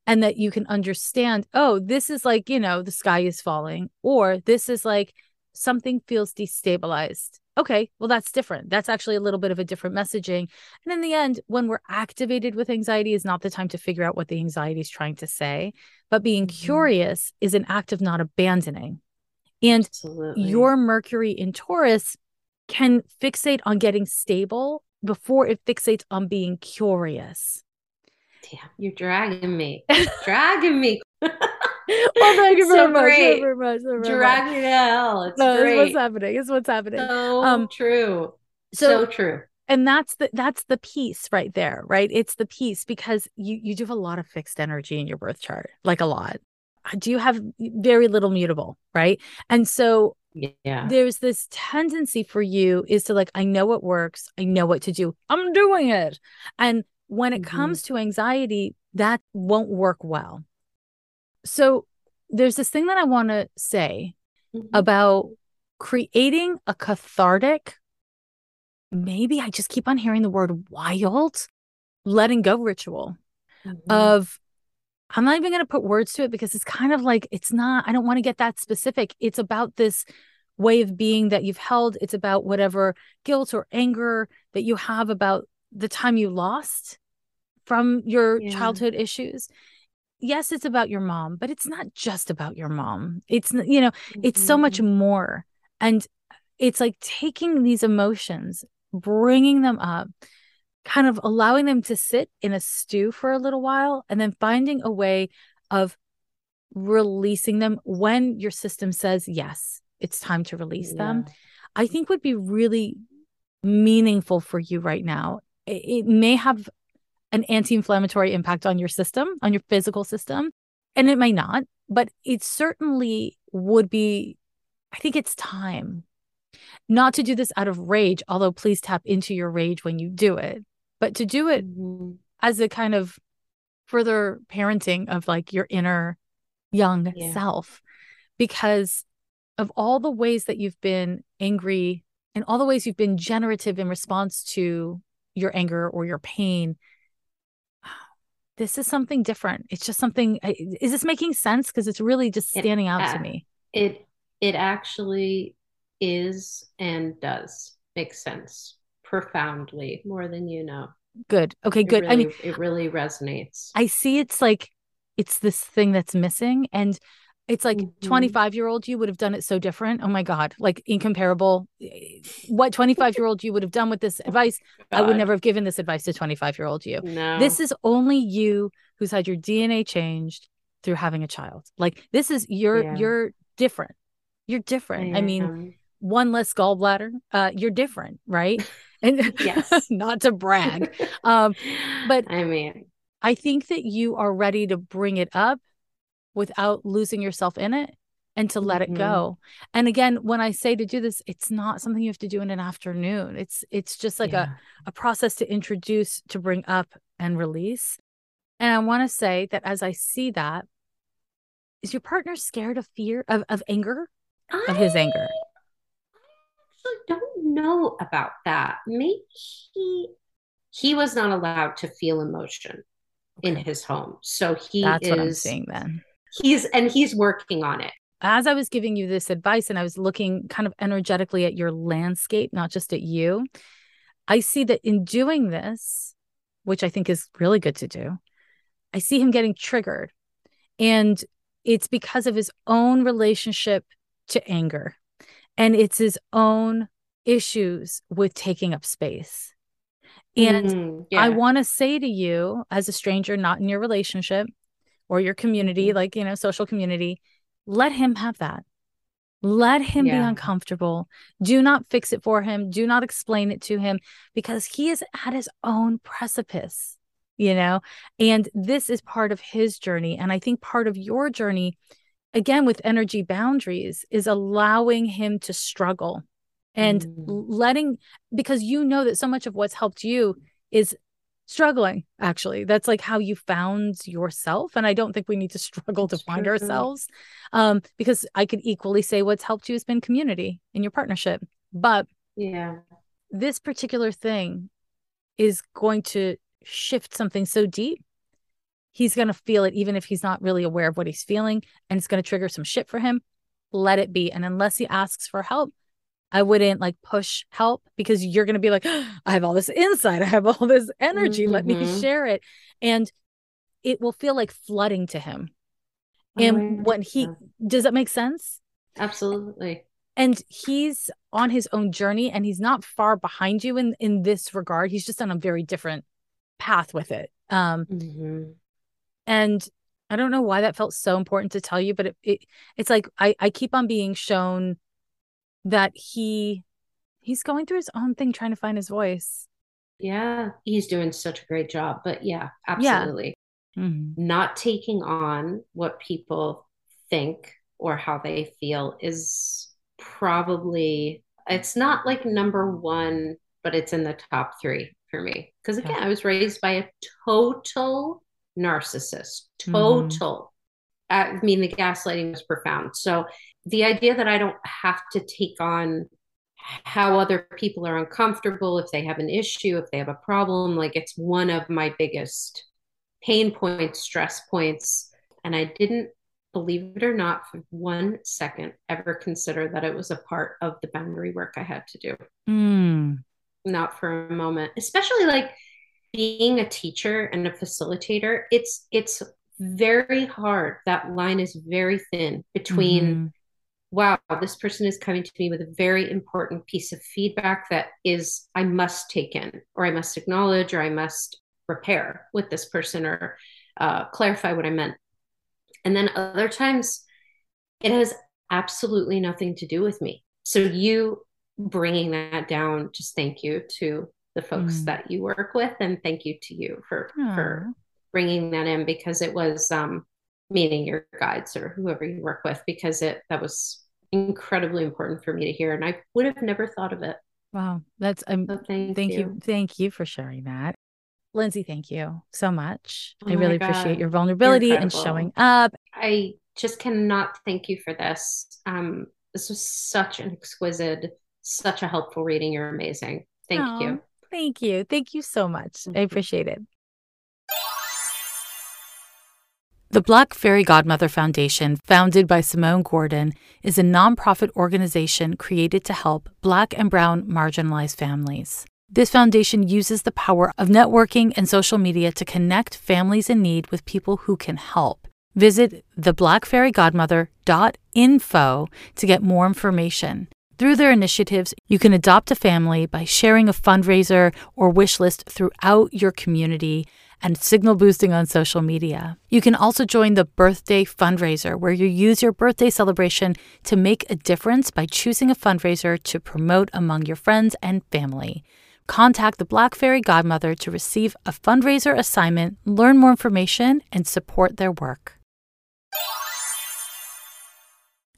and that you can understand, oh, this is like, you know, the sky is falling, or this is like something feels destabilized okay, well, that's different. That's actually a little bit of a different messaging. And in the end, when we're activated with anxiety, is not the time to figure out what the anxiety is trying to say. But being mm-hmm. curious is an act of not abandoning. And Absolutely. your Mercury in Taurus can fixate on getting stable before it fixates on being curious. Damn, you're dragging me. dragging me. well, thank you very, so much, great. very much. Very Drag me to hell. It's no, great. It's what's happening. It's what's happening. So um, true. So, so true. And that's the that's the piece right there, right? It's the piece because you you do have a lot of fixed energy in your birth chart, like a lot. Do you have very little mutable, right? And so yeah there's this tendency for you is to like i know what works i know what to do i'm doing it and when it mm-hmm. comes to anxiety that won't work well so there's this thing that i want to say mm-hmm. about creating a cathartic maybe i just keep on hearing the word wild letting go ritual mm-hmm. of I'm not even going to put words to it because it's kind of like it's not, I don't want to get that specific. It's about this way of being that you've held. It's about whatever guilt or anger that you have about the time you lost from your yeah. childhood issues. Yes, it's about your mom, but it's not just about your mom. It's, you know, mm-hmm. it's so much mm-hmm. more. And it's like taking these emotions, bringing them up, kind of allowing them to sit in a stew for a little while and then finding a way of releasing them when your system says yes it's time to release yeah. them i think would be really meaningful for you right now it, may have an anti-inflammatory impact on your system on your physical system and it may not but it certainly would be i think it's time not to do this out of rage although please tap into your rage when you do it but to do it mm-hmm. as a kind of further parenting of like your inner young yeah. self because of all the ways that you've been angry and all the ways you've been generative in response to your anger or your pain this is something different it's just something is this making sense because it's really just standing it, out to me it it actually is and does make sense profoundly more than you know. Good. Okay, good. Really, I mean, it really resonates. I see it's like it's this thing that's missing and it's like mm-hmm. 25 year old you would have done it so different. Oh my god, like incomparable. What 25 year old you would have done with this advice? God. I would never have given this advice to 25 year old you. No. This is only you who's had your DNA changed through having a child. Like this is you're yeah. you're different. You're different. I, I mean, one less gallbladder. Uh, you're different, right? and yes not to brag um but i mean i think that you are ready to bring it up without losing yourself in it and to let mm-hmm. it go and again when i say to do this it's not something you have to do in an afternoon it's it's just like yeah. a, a process to introduce to bring up and release and i want to say that as i see that is your partner scared of fear of, of anger I... of his anger I actually don't know about that. Maybe he he was not allowed to feel emotion okay. in his home. So he That's is, what I'm saying then. He's and he's working on it. As I was giving you this advice and I was looking kind of energetically at your landscape, not just at you, I see that in doing this, which I think is really good to do, I see him getting triggered. And it's because of his own relationship to anger. And it's his own issues with taking up space. And mm, yeah. I want to say to you, as a stranger, not in your relationship or your community, mm-hmm. like, you know, social community, let him have that. Let him yeah. be uncomfortable. Do not fix it for him. Do not explain it to him because he is at his own precipice, you know? And this is part of his journey. And I think part of your journey, again, with energy boundaries, is allowing him to struggle and mm. letting because you know that so much of what's helped you is struggling actually. That's like how you found yourself and i don't think we need to struggle that's to find true. ourselves um because i could equally say what's helped you has been community in your partnership. But yeah. this particular thing is going to shift something so deep he's going to feel it even if he's not really aware of what he's feeling and it's going to trigger some shit for him. Let it be. And unless he asks for help I wouldn't like push help because you're going to be like, I have all this insight. I have all this energy. Mm-hmm. Let me mm-hmm. share it. And it will feel like flooding to him. And when he, does that make sense? Absolutely. And he's on his own journey and he's not far behind you in, in this regard. He's just on a very different path with it. Um, mm-hmm. And I don't know why that felt so important to tell you, but it, it it's like I, I keep on being shown that he he's going through his own thing trying to find his voice. Yeah, he's doing such a great job. But yeah, absolutely. Yeah. Mm-hmm. Not taking on what people think or how they feel is probably it's not like number one, but it's in the top three for me. Because again, yeah. I was raised by a total narcissist, mm-hmm. total. I mean, the gaslighting was profound. So the idea that I don't have to take on how other people are uncomfortable, if they have an issue, if they have a problem, like it's one of my biggest pain points, stress points. And I didn't, believe it or not, for one second ever consider that it was a part of the boundary work I had to do. Mm. Not for a moment, especially like being a teacher and a facilitator. It's, it's, very hard that line is very thin between mm-hmm wow, this person is coming to me with a very important piece of feedback that is, I must take in, or I must acknowledge, or I must repair with this person, or uh, clarify what I meant. And then other times, it has absolutely nothing to do with me. So, you bringing that down, just thank you to the folks mm. that you work with, and thank you to you for Aww. for bringing that in because it was um, meaning your guides or whoever you work with because it that was incredibly important for me to hear and i would have never thought of it. Wow. That's um so thank, thank you. you. thank you for sharing that. Lindsay thank you so much. Oh i really God. appreciate your vulnerability and showing up. I just cannot thank you for this. Um this was such an exquisite such a helpful reading. You're amazing. Thank oh, you thank you. Thank you so much. I appreciate it The Black Fairy Godmother Foundation, founded by Simone Gordon, is a nonprofit organization created to help Black and Brown marginalized families. This foundation uses the power of networking and social media to connect families in need with people who can help. Visit theblackfairygodmother.info to get more information. Through their initiatives, you can adopt a family by sharing a fundraiser or wish list throughout your community and signal boosting on social media. You can also join the birthday fundraiser, where you use your birthday celebration to make a difference by choosing a fundraiser to promote among your friends and family. Contact the Black Fairy Godmother to receive a fundraiser assignment, learn more information, and support their work.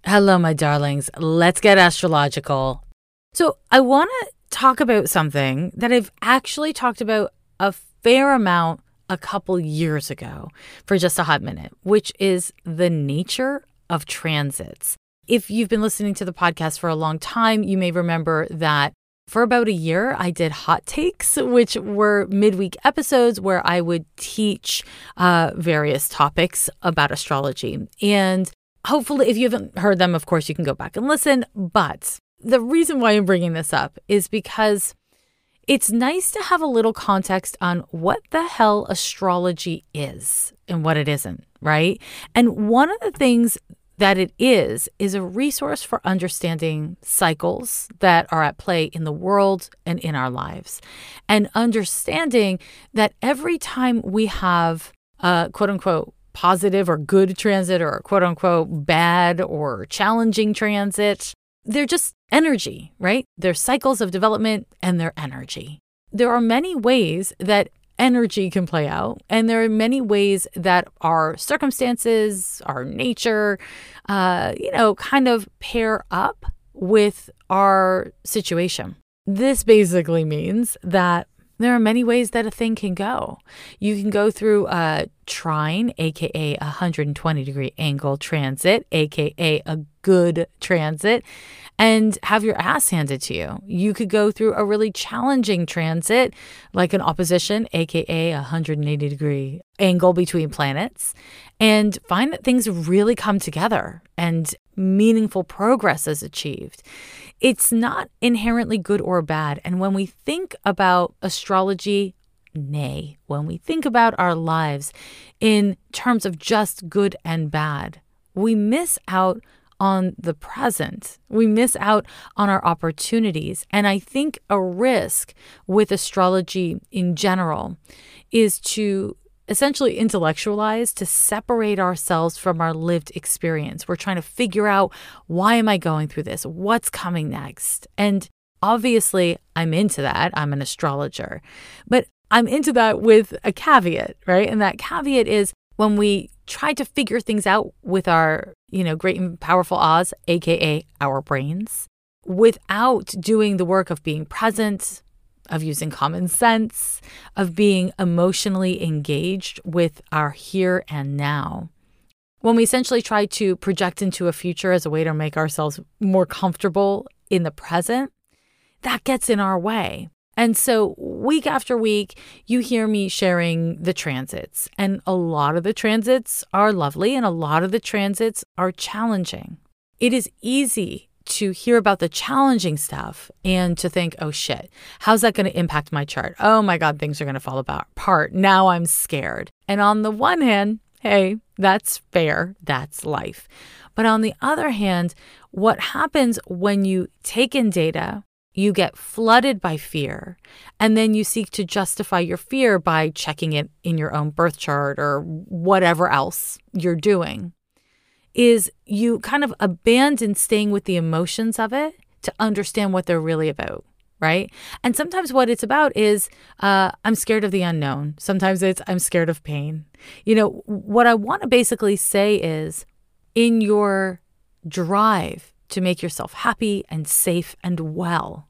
Hello, my darlings. Let's get astrological. So, I want to talk about something that I've actually talked about a fair amount a couple years ago for just a hot minute, which is the nature of transits. If you've been listening to the podcast for a long time, you may remember that for about a year, I did hot takes, which were midweek episodes where I would teach uh, various topics about astrology. And hopefully, if you haven't heard them, of course, you can go back and listen. But the reason why I'm bringing this up is because it's nice to have a little context on what the hell astrology is and what it isn't, right? And one of the things that it is is a resource for understanding cycles that are at play in the world and in our lives. And understanding that every time we have a quote unquote positive or good transit or quote unquote bad or challenging transit, they're just energy, right? They're cycles of development and their energy. There are many ways that energy can play out, and there are many ways that our circumstances, our nature, uh, you know, kind of pair up with our situation. This basically means that there are many ways that a thing can go. You can go through a trine, aka a 120 degree angle transit, aka a good transit, and have your ass handed to you. You could go through a really challenging transit, like an opposition, aka a 180 degree angle between planets, and find that things really come together and meaningful progress is achieved. it's not inherently good or bad. And when we think about astrology, nay, when we think about our lives in terms of just good and bad, we miss out on the present. We miss out on our opportunities. And I think a risk with astrology in general is to essentially intellectualize, to separate ourselves from our lived experience. We're trying to figure out why am I going through this? What's coming next? And obviously, I'm into that. I'm an astrologer. But I'm into that with a caveat, right? And that caveat is when we try to figure things out with our, you know, great and powerful Oz, aka our brains, without doing the work of being present, of using common sense, of being emotionally engaged with our here and now. When we essentially try to project into a future as a way to make ourselves more comfortable in the present, that gets in our way. And so, week after week, you hear me sharing the transits. And a lot of the transits are lovely, and a lot of the transits are challenging. It is easy to hear about the challenging stuff and to think, oh shit, how's that going to impact my chart? Oh my God, things are going to fall apart. Now I'm scared. And on the one hand, hey, that's fair. That's life. But on the other hand, what happens when you take in data, you get flooded by fear, and then you seek to justify your fear by checking it in your own birth chart or whatever else you're doing is you kind of abandon staying with the emotions of it to understand what they're really about right? And sometimes what it's about is uh, I'm scared of the unknown. Sometimes it's I'm scared of pain. You know, what I want to basically say is in your drive to make yourself happy and safe and well,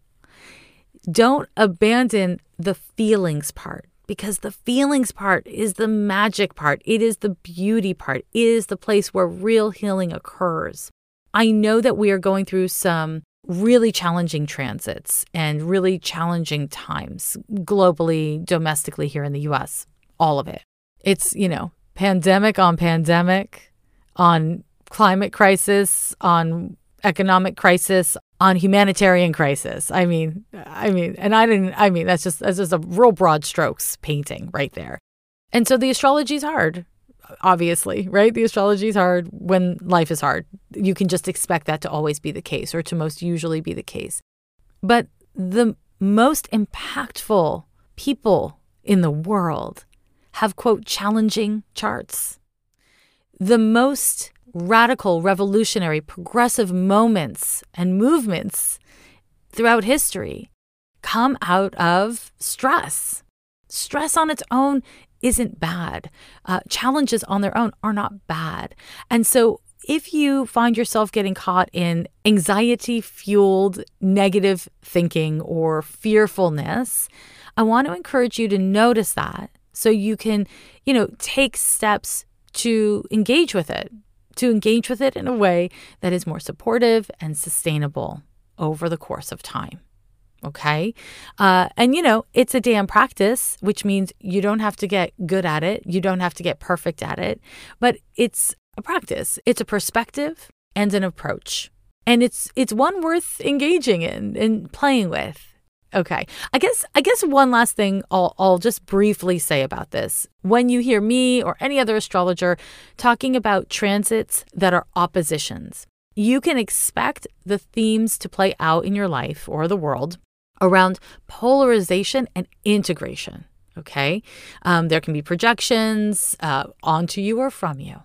don't abandon the feelings part because the feelings part is the magic part. It is the beauty part. It is the place where real healing occurs. I know that we are going through some really challenging transits and really challenging times globally, domestically here in the US, all of it. It's, you know, pandemic on pandemic, on climate crisis, on economic crisis, on humanitarian crisis. I mean, I mean, and I didn't. I mean, that's just that's just a real broad strokes painting right there. And so the astrology is hard, obviously, right? The astrology is hard when life is hard. You can just expect that to always be the case, or to most usually be the case. But the most impactful people in the world have quote challenging charts. The most radical, revolutionary, progressive moments and movements throughout history come out of stress. Stress on its own isn't bad. Uh, challenges on their own are not bad. And so, if you find yourself getting caught in anxiety fueled negative thinking or fearfulness, I want to encourage you to notice that so you can, you know, take steps to engage with it, to engage with it in a way that is more supportive and sustainable over the course of time. Okay. Uh, and, you know, it's a damn practice, which means you don't have to get good at it. You don't have to get perfect at it, but it's a practice. It's a perspective and an approach. And it's it's one worth engaging in and playing with. Okay. I guess I guess one last thing I'll I'll just briefly say about this. When you hear me or any other astrologer talking about transits that are oppositions, you can expect the themes to play out in your life or the world around polarization and integration. Okay. Um, there can be projections uh, onto you or from you.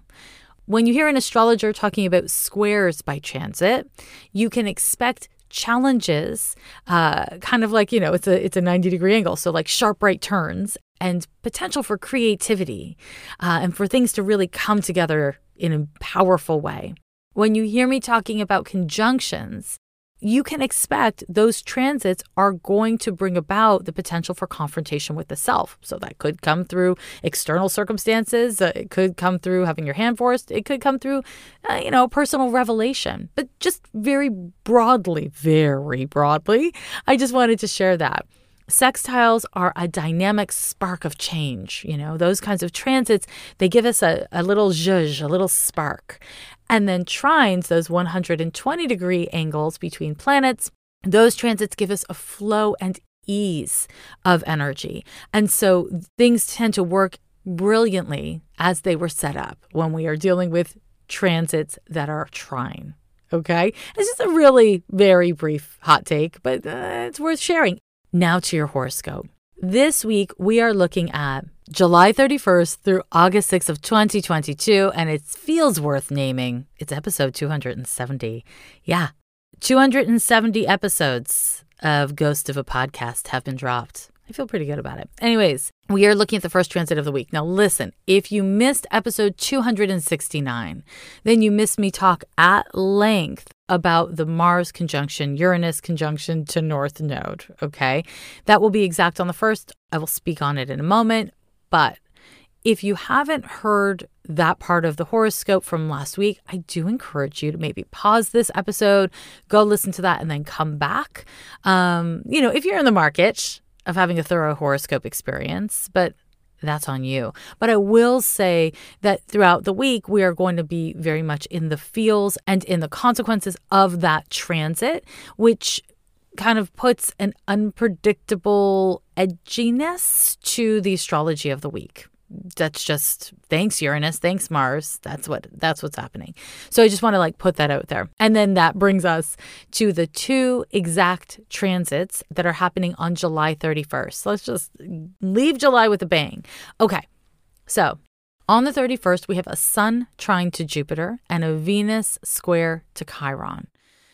When you hear an astrologer talking about squares by transit, you can expect challenges, uh, kind of like you know it's a it's a ninety degree angle, so like sharp right turns and potential for creativity uh, and for things to really come together in a powerful way. When you hear me talking about conjunctions, you can expect those transits are going to bring about the potential for confrontation with the self. So that could come through external circumstances, uh, it could come through having your hand forced, it could come through, uh, you know, personal revelation. But just very broadly, very broadly, I just wanted to share that. Sextiles are a dynamic spark of change. You know, those kinds of transits, they give us a, a little zhuzh, a little spark. And then trines, those 120 degree angles between planets, those transits give us a flow and ease of energy. And so things tend to work brilliantly as they were set up when we are dealing with transits that are trine. Okay. It's just a really very brief hot take, but uh, it's worth sharing. Now to your horoscope. This week, we are looking at July 31st through August 6th of 2022, and it feels worth naming. It's episode 270. Yeah, 270 episodes of Ghost of a Podcast have been dropped. I feel pretty good about it. Anyways, we are looking at the first transit of the week. Now, listen, if you missed episode 269, then you missed me talk at length about the Mars conjunction, Uranus conjunction to North Node. Okay. That will be exact on the first. I will speak on it in a moment. But if you haven't heard that part of the horoscope from last week, I do encourage you to maybe pause this episode, go listen to that, and then come back. Um, you know, if you're in the market, of having a thorough horoscope experience, but that's on you. But I will say that throughout the week, we are going to be very much in the feels and in the consequences of that transit, which kind of puts an unpredictable edginess to the astrology of the week that's just thanks Uranus, thanks Mars. That's what that's what's happening. So I just want to like put that out there. And then that brings us to the two exact transits that are happening on July 31st. Let's just leave July with a bang. Okay. So, on the 31st, we have a Sun trine to Jupiter and a Venus square to Chiron.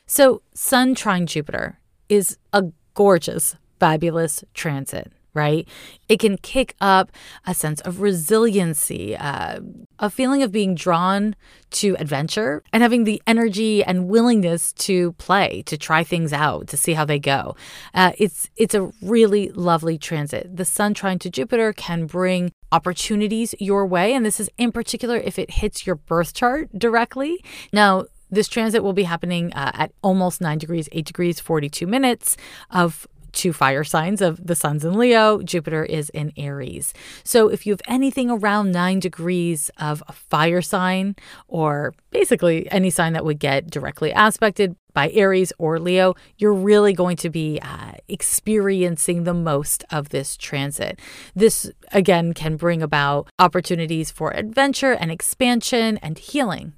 So, Sun trine Jupiter is a gorgeous, fabulous transit right? It can kick up a sense of resiliency, uh, a feeling of being drawn to adventure and having the energy and willingness to play, to try things out, to see how they go. Uh, it's it's a really lovely transit. The Sun trine to Jupiter can bring opportunities your way, and this is in particular if it hits your birth chart directly. Now. This transit will be happening uh, at almost 9 degrees, 8 degrees, 42 minutes of two fire signs of the sun's in Leo, Jupiter is in Aries. So if you have anything around nine degrees of a fire sign, or basically any sign that would get directly aspected by Aries or Leo, you're really going to be uh, experiencing the most of this transit. This, again, can bring about opportunities for adventure and expansion and healing.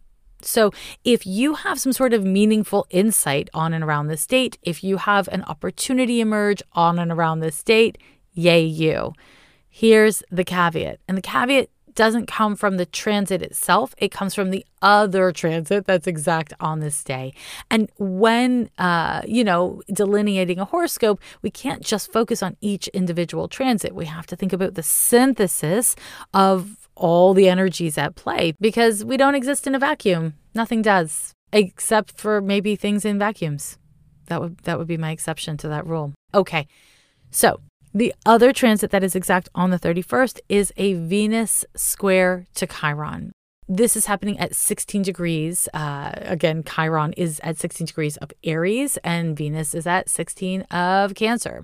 So, if you have some sort of meaningful insight on and around this date, if you have an opportunity emerge on and around this date, yay, you. Here's the caveat. And the caveat doesn't come from the transit itself, it comes from the other transit that's exact on this day. And when, uh, you know, delineating a horoscope, we can't just focus on each individual transit. We have to think about the synthesis of all the energies at play because we don't exist in a vacuum. Nothing does, except for maybe things in vacuums. That would that would be my exception to that rule. Okay. So, the other transit that is exact on the 31st is a Venus square to Chiron. This is happening at 16 degrees. Uh, again, Chiron is at 16 degrees of Aries and Venus is at 16 of Cancer.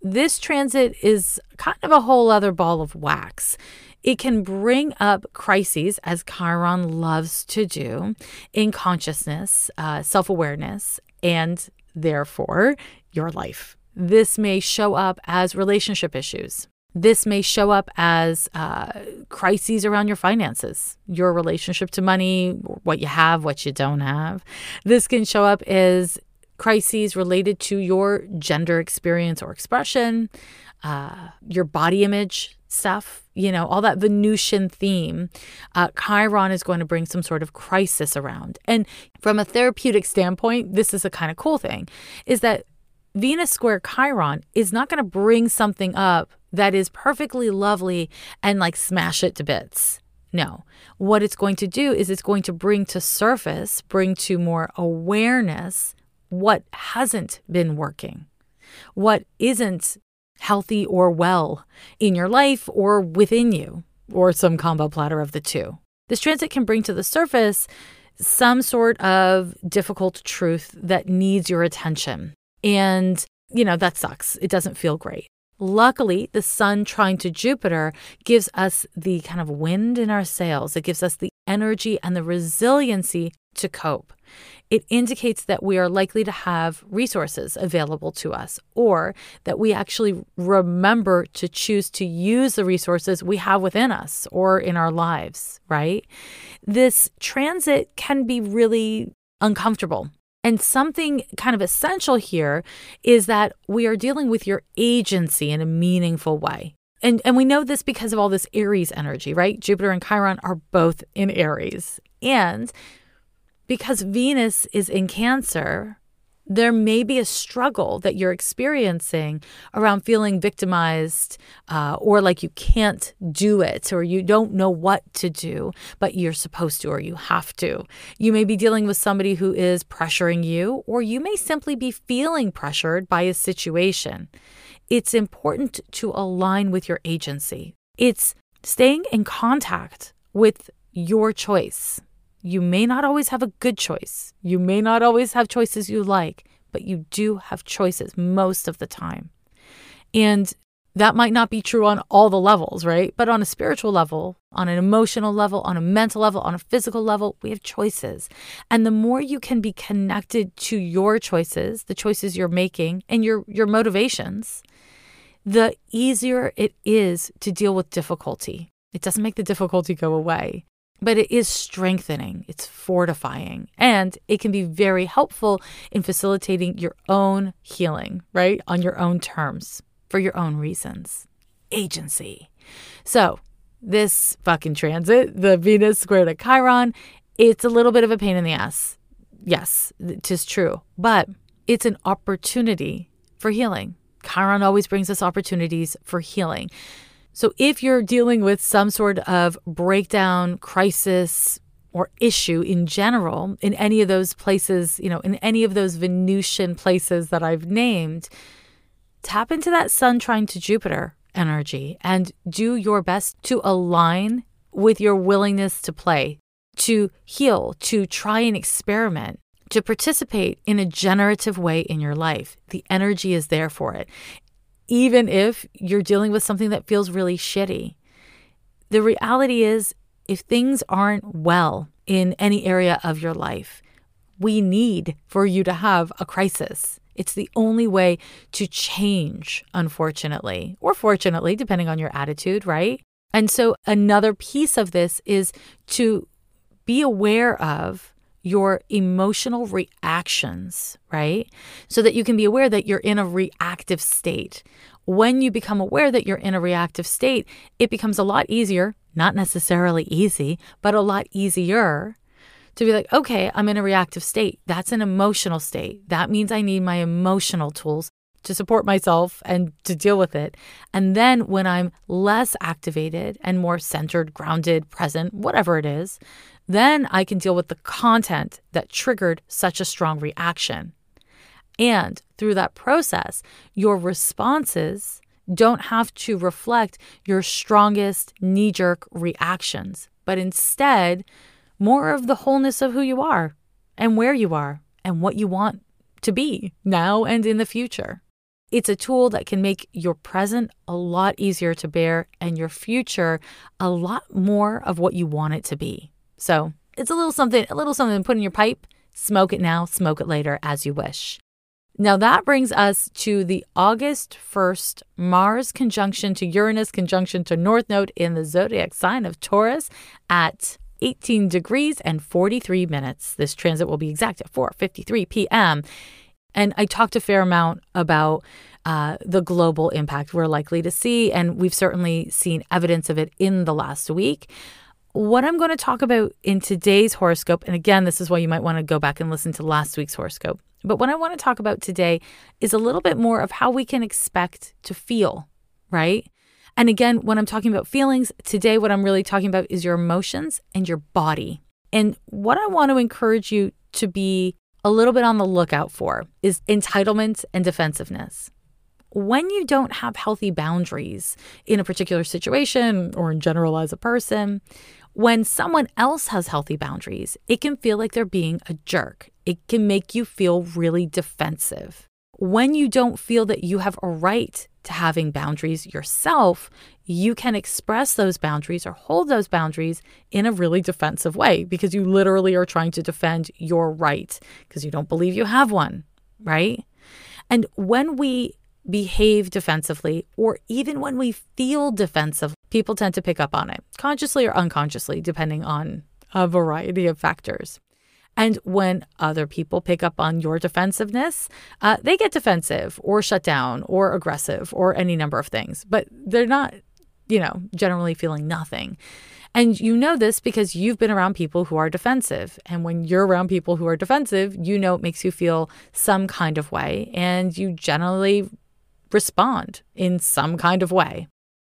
This transit is kind of a whole other ball of wax. It can bring up crises, as Chiron loves to do, in consciousness, uh, self awareness, and therefore your life. This may show up as relationship issues. This may show up as uh, crises around your finances, your relationship to money, what you have, what you don't have. This can show up as crises related to your gender experience or expression, uh, your body image stuff, you know, all that Venusian theme, uh, Chiron is going to bring some sort of crisis around. And from a therapeutic standpoint, this is a kind of cool thing is that Venus square Chiron is not going to bring something up that is perfectly lovely and like smash it to bits. No. What it's going to do is it's going to bring to surface, bring to more awareness what hasn't been working, what isn't healthy or well in your life or within you, or some combo platter of the two. This transit can bring to the surface some sort of difficult truth that needs your attention. And, you know, that sucks. It doesn't feel great. Luckily, the sun trine to Jupiter gives us the kind of wind in our sails. It gives us the energy and the resiliency to cope. It indicates that we are likely to have resources available to us or that we actually remember to choose to use the resources we have within us or in our lives, right? This transit can be really uncomfortable and something kind of essential here is that we are dealing with your agency in a meaningful way. And, and we know this because of all this Aries energy, right? Jupiter and Chiron are both in Aries. And because Venus is in Cancer, there may be a struggle that you're experiencing around feeling victimized uh, or like you can't do it or you don't know what to do, but you're supposed to or you have to. You may be dealing with somebody who is pressuring you, or you may simply be feeling pressured by a situation. It's important to align with your agency. It's staying in contact with your choice. You may not always have a good choice. You may not always have choices you like, but you do have choices most of the time. And that might not be true on all the levels, right? But on a spiritual level, on an emotional level, on a mental level, on a physical level, we have choices. And the more you can be connected to your choices, the choices you're making, and your, your motivations, the easier it is to deal with difficulty. It doesn't make the difficulty go away but it is strengthening, it's fortifying, and it can be very helpful in facilitating your own healing, right? On your own terms, for your own reasons. Agency. So, this fucking transit, the Venus square to Chiron, it's a little bit of a pain in the ass. Yes, it is true, but it's an opportunity for healing. Chiron always brings us opportunities for healing. So if you're dealing with some sort of breakdown, crisis, or issue in general in any of those places, you know, in any of those Venusian places that I've named, tap into that sun trine to Jupiter energy and do your best to align with your willingness to play, to heal, to try and experiment, to participate in a generative way in your life. The energy is there for it even if you're dealing with something that feels really shitty. The reality is, if things aren't well in any area of your life, we need for you to have a crisis. It's the only way to change, unfortunately, or fortunately, depending on your attitude, right? And so, another piece of this is to be aware of your emotional reactions, right? So that you can be aware that you're in a reactive state. When you become aware that you're in a reactive state, it becomes a lot easier, not necessarily easy, but a lot easier to be like, okay, I'm in a reactive state. That's an emotional state. That means I need my emotional tools to support myself and to deal with it. And then when I'm less activated and more centered, grounded, present, whatever it is, then I can deal with the content that triggered such a strong reaction. And through that process, your responses don't have to reflect your strongest knee jerk reactions, but instead, more of the wholeness of who you are and where you are and what you want to be now and in the future. It's a tool that can make your present a lot easier to bear and your future a lot more of what you want it to be. So it's a little something, a little something to put in your pipe. Smoke it now, smoke it later as you wish. Now that brings us to the August 1st Mars conjunction to Uranus conjunction to North Node in the zodiac sign of Taurus at 18 degrees and 43 minutes. This transit will be exact at 4:53 p.m. And I talked a fair amount about uh, the global impact we're likely to see, and we've certainly seen evidence of it in the last week what I'm going to talk about in today's horoscope, and again, this is why you might want to go back and listen to last week's horoscope. But what I want to talk about today is a little bit more of how we can expect to feel, right? And again, when I'm talking about feelings, today what I'm really talking about is your emotions and your body. And what I want to encourage you to be a little bit on the lookout for is entitlement and defensiveness when you don't have healthy boundaries in a particular situation or in general as a person, when someone else has healthy boundaries, it can feel like they're being a jerk. It can make you feel really defensive. when you don't feel that you have a right to having boundaries yourself, you can express those boundaries or hold those boundaries in a really defensive way because you literally are trying to defend your right because you don't believe you have one, right? And when we behave defensively, or even when we feel defensive, people tend to pick up on it, consciously or unconsciously, depending on a variety of factors. And when other people pick up on your defensiveness, uh, they get defensive or shut down or aggressive or any number of things, but they're not, you know, generally feeling nothing. And you know this because you've been around people who are defensive. And when you're around people who are defensive, you know it makes you feel some kind of way. And you generally respond in some kind of way.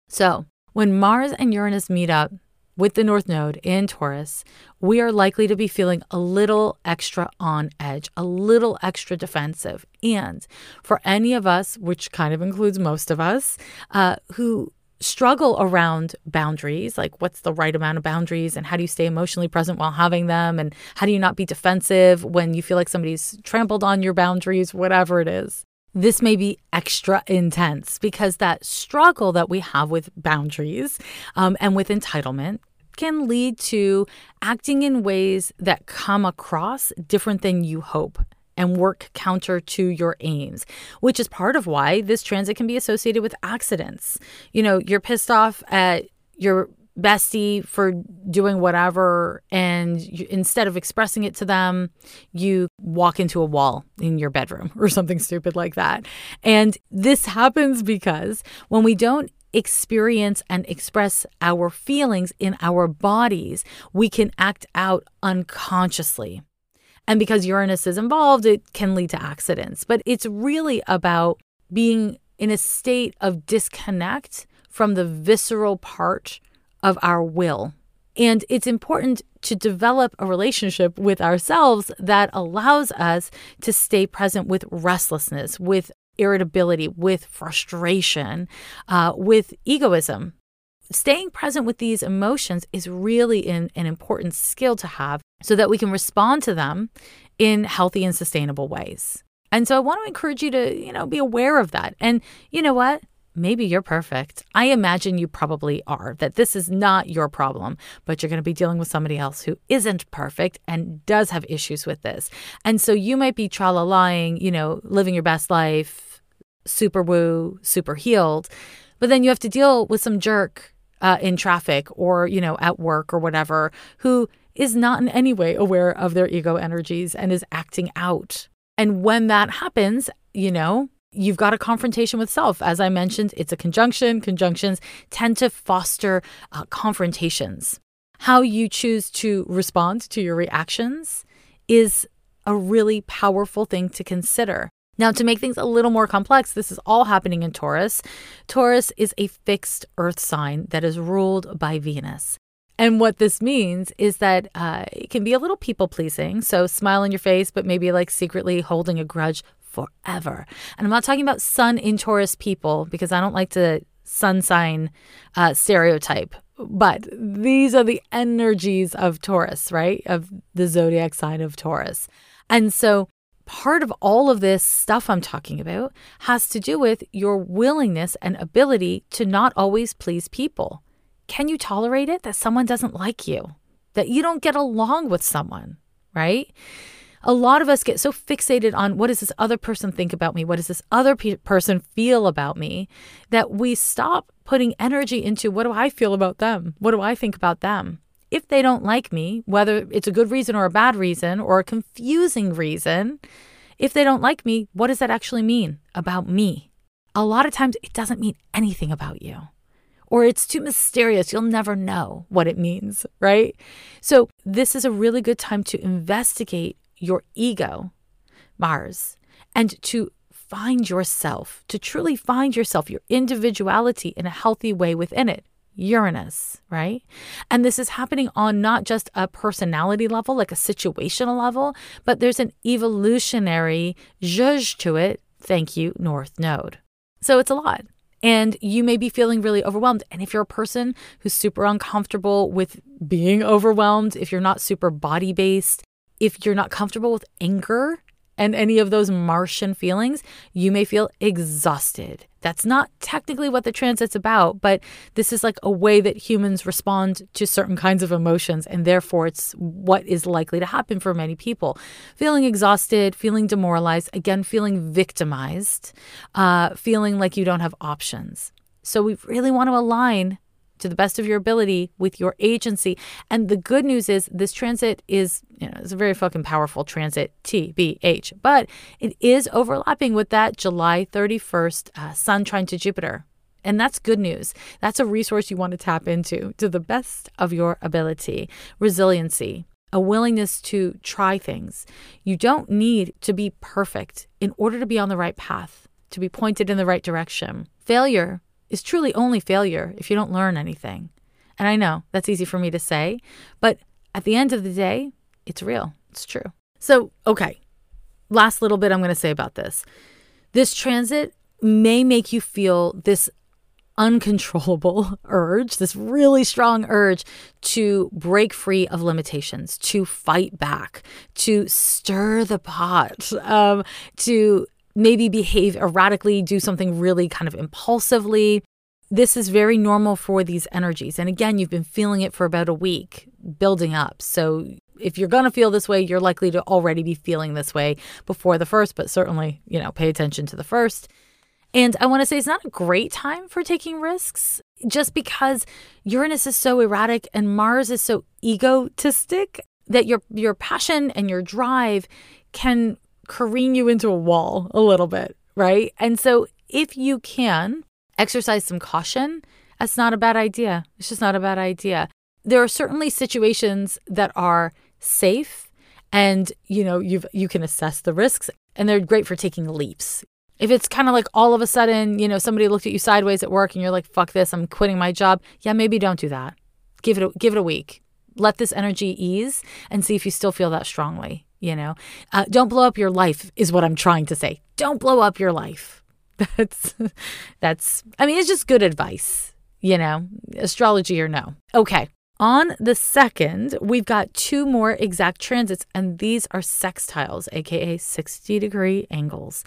So when Mars and Uranus meet up, with the North Node in Taurus, we are likely to be feeling a little extra on edge, a little extra defensive. And for any of us, which kind of includes most of us, uh, who struggle around boundaries, like what's the right amount of boundaries and how do you stay emotionally present while having them? And how do you not be defensive when you feel like somebody's trampled on your boundaries, whatever it is this may be extra intense because that struggle that we have with boundaries um, and with entitlement can lead to acting in ways that come across different than you hope and work counter to your aims, which is part of why this transit can be associated with accidents. You know, you're pissed off at your bestie for doing whatever and you, instead of expressing it to them you walk into a wall in your bedroom or something stupid like that. And this happens because when we don't experience and express our feelings in our bodies we can act out unconsciously. And because uranus is involved it can lead to accidents. But it's really about being in a state of disconnect from the visceral part of our will. And it's important to develop a relationship with ourselves that allows us to stay present with restlessness, with irritability, with frustration, uh, with egoism. Staying present with these emotions is really an, an important skill to have so that we can respond to them in healthy and sustainable ways. And so I want to encourage you to, you know, be aware of that. And you know what? Maybe you're perfect. I imagine you probably are, that this is not your problem, but you're going to be dealing with somebody else who isn't perfect and does have issues with this. And so you might be tra lying, you know, living your best life, super woo, super healed, but then you have to deal with some jerk uh, in traffic or, you know, at work or whatever who is not in any way aware of their ego energies and is acting out. And when that happens, you know, you've got a confrontation with self. As I mentioned, it's a conjunction. Conjunctions tend to foster uh, confrontations. How you choose to respond to your reactions is a really powerful thing to consider. Now, to make things a little more complex, this is all happening in Taurus. Taurus is a fixed earth sign that is ruled by Venus. And what this means is that uh, it can be a little people pleasing. So, smile on your face, but maybe like secretly holding a grudge forever. And I'm not talking about sun in Taurus people because I don't like to sun sign uh, stereotype. But these are the energies of Taurus, right? Of the zodiac sign of Taurus. And so part of all of this stuff I'm talking about has to do with your willingness and ability to not always please people. Can you tolerate it that someone doesn't like you, that you don't get along with someone, right? A lot of us get so fixated on what does this other person think about me? What does this other pe- person feel about me? That we stop putting energy into what do I feel about them? What do I think about them? If they don't like me, whether it's a good reason or a bad reason or a confusing reason, if they don't like me, what does that actually mean about me? A lot of times it doesn't mean anything about you or it's too mysterious. You'll never know what it means, right? So, this is a really good time to investigate your ego, Mars, and to find yourself, to truly find yourself, your individuality in a healthy way within it. Uranus, right? And this is happening on not just a personality level, like a situational level, but there's an evolutionary zhuzh to it. Thank you, North Node. So it's a lot. And you may be feeling really overwhelmed. And if you're a person who's super uncomfortable with being overwhelmed, if you're not super body based, if you're not comfortable with anger, and any of those Martian feelings, you may feel exhausted. That's not technically what the transit's about, but this is like a way that humans respond to certain kinds of emotions, and therefore it's what is likely to happen for many people. Feeling exhausted, feeling demoralized, again, feeling victimized, uh, feeling like you don't have options. So we really want to align to the best of your ability with your agency. And the good news is this transit is, you know, it's a very fucking powerful transit, TBH, but it is overlapping with that July 31st uh, Sun trine to Jupiter. And that's good news. That's a resource you want to tap into to the best of your ability. Resiliency, a willingness to try things. You don't need to be perfect in order to be on the right path, to be pointed in the right direction. Failure is truly only failure if you don't learn anything. And I know that's easy for me to say, but at the end of the day, it's real. It's true. So, okay, last little bit I'm going to say about this. This transit may make you feel this uncontrollable urge, this really strong urge to break free of limitations, to fight back, to stir the pot, um, to maybe behave erratically, do something really kind of impulsively. This is very normal for these energies. And again, you've been feeling it for about a week, building up. So if you're going to feel this way, you're likely to already be feeling this way before the first, but certainly, you know, pay attention to the first. And I want to say it's not a great time for taking risks just because Uranus is so erratic and Mars is so egotistic that your your passion and your drive can careen you into a wall a little bit, right? And so if you can exercise some caution, that's not a bad idea. It's just not a bad idea. There are certainly situations that are safe and you know you've you can assess the risks and they're great for taking leaps. If it's kind of like all of a sudden, you know, somebody looked at you sideways at work and you're like, fuck this, I'm quitting my job. Yeah, maybe don't do that. Give it a, give it a week. Let this energy ease and see if you still feel that strongly you know? Uh, don't blow up your life is what i'm trying to say. Don't blow up your life. That's that's i mean it's just good advice you know? Astrology or no. Okay on the second, we've got two more exact transits, and these are sextiles, aka 60 degree angles.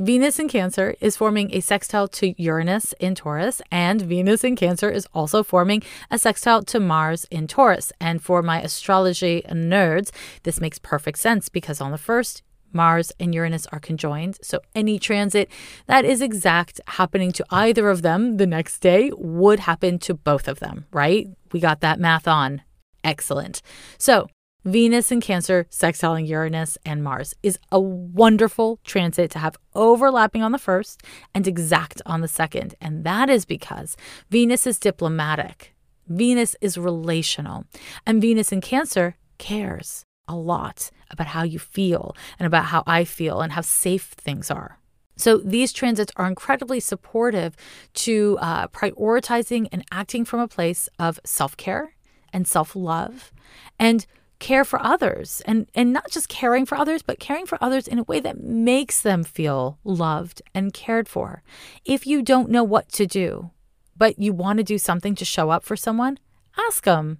Venus in Cancer is forming a sextile to Uranus in Taurus, and Venus in Cancer is also forming a sextile to Mars in Taurus. And for my astrology nerds, this makes perfect sense because on the first, Mars and Uranus are conjoined. So any transit that is exact happening to either of them the next day would happen to both of them, right? We got that math on. Excellent. So Venus in Cancer, sextiling Uranus and Mars is a wonderful transit to have overlapping on the first and exact on the second. And that is because Venus is diplomatic, Venus is relational, and Venus in Cancer cares a lot about how you feel and about how I feel and how safe things are. So these transits are incredibly supportive to uh, prioritizing and acting from a place of self care and self love and care for others and and not just caring for others but caring for others in a way that makes them feel loved and cared for if you don't know what to do but you want to do something to show up for someone ask them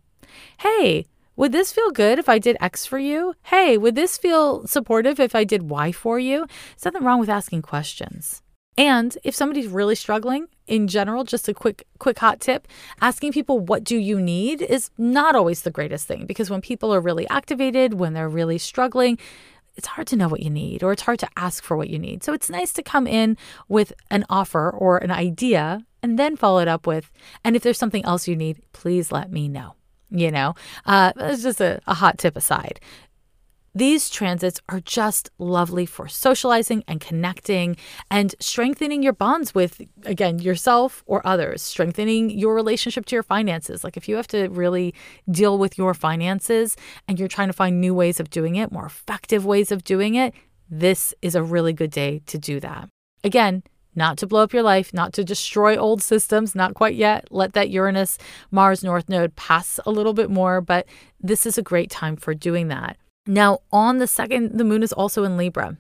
hey would this feel good if I did X for you? Hey, would this feel supportive if I did Y for you? There's nothing wrong with asking questions. And if somebody's really struggling in general, just a quick quick hot tip, asking people what do you need is not always the greatest thing because when people are really activated, when they're really struggling, it's hard to know what you need or it's hard to ask for what you need. So it's nice to come in with an offer or an idea and then follow it up with, and if there's something else you need, please let me know. You know, uh, it's just a, a hot tip aside. These transits are just lovely for socializing and connecting and strengthening your bonds with, again, yourself or others, strengthening your relationship to your finances. Like if you have to really deal with your finances and you're trying to find new ways of doing it, more effective ways of doing it, this is a really good day to do that. Again, not to blow up your life, not to destroy old systems, not quite yet. Let that Uranus Mars North node pass a little bit more, but this is a great time for doing that. Now, on the second, the moon is also in Libra.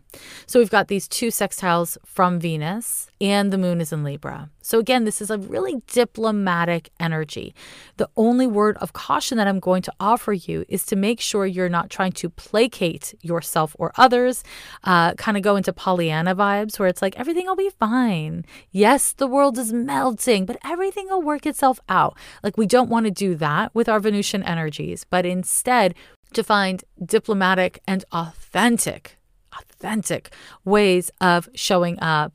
So we've got these two sextiles from Venus, and the moon is in Libra. So again, this is a really diplomatic energy. The only word of caution that I'm going to offer you is to make sure you're not trying to placate yourself or others, uh, kind of go into Pollyanna vibes where it's like, everything will be fine. Yes, the world is melting, but everything will work itself out. Like, we don't want to do that with our Venusian energies, but instead, to find diplomatic and authentic, authentic ways of showing up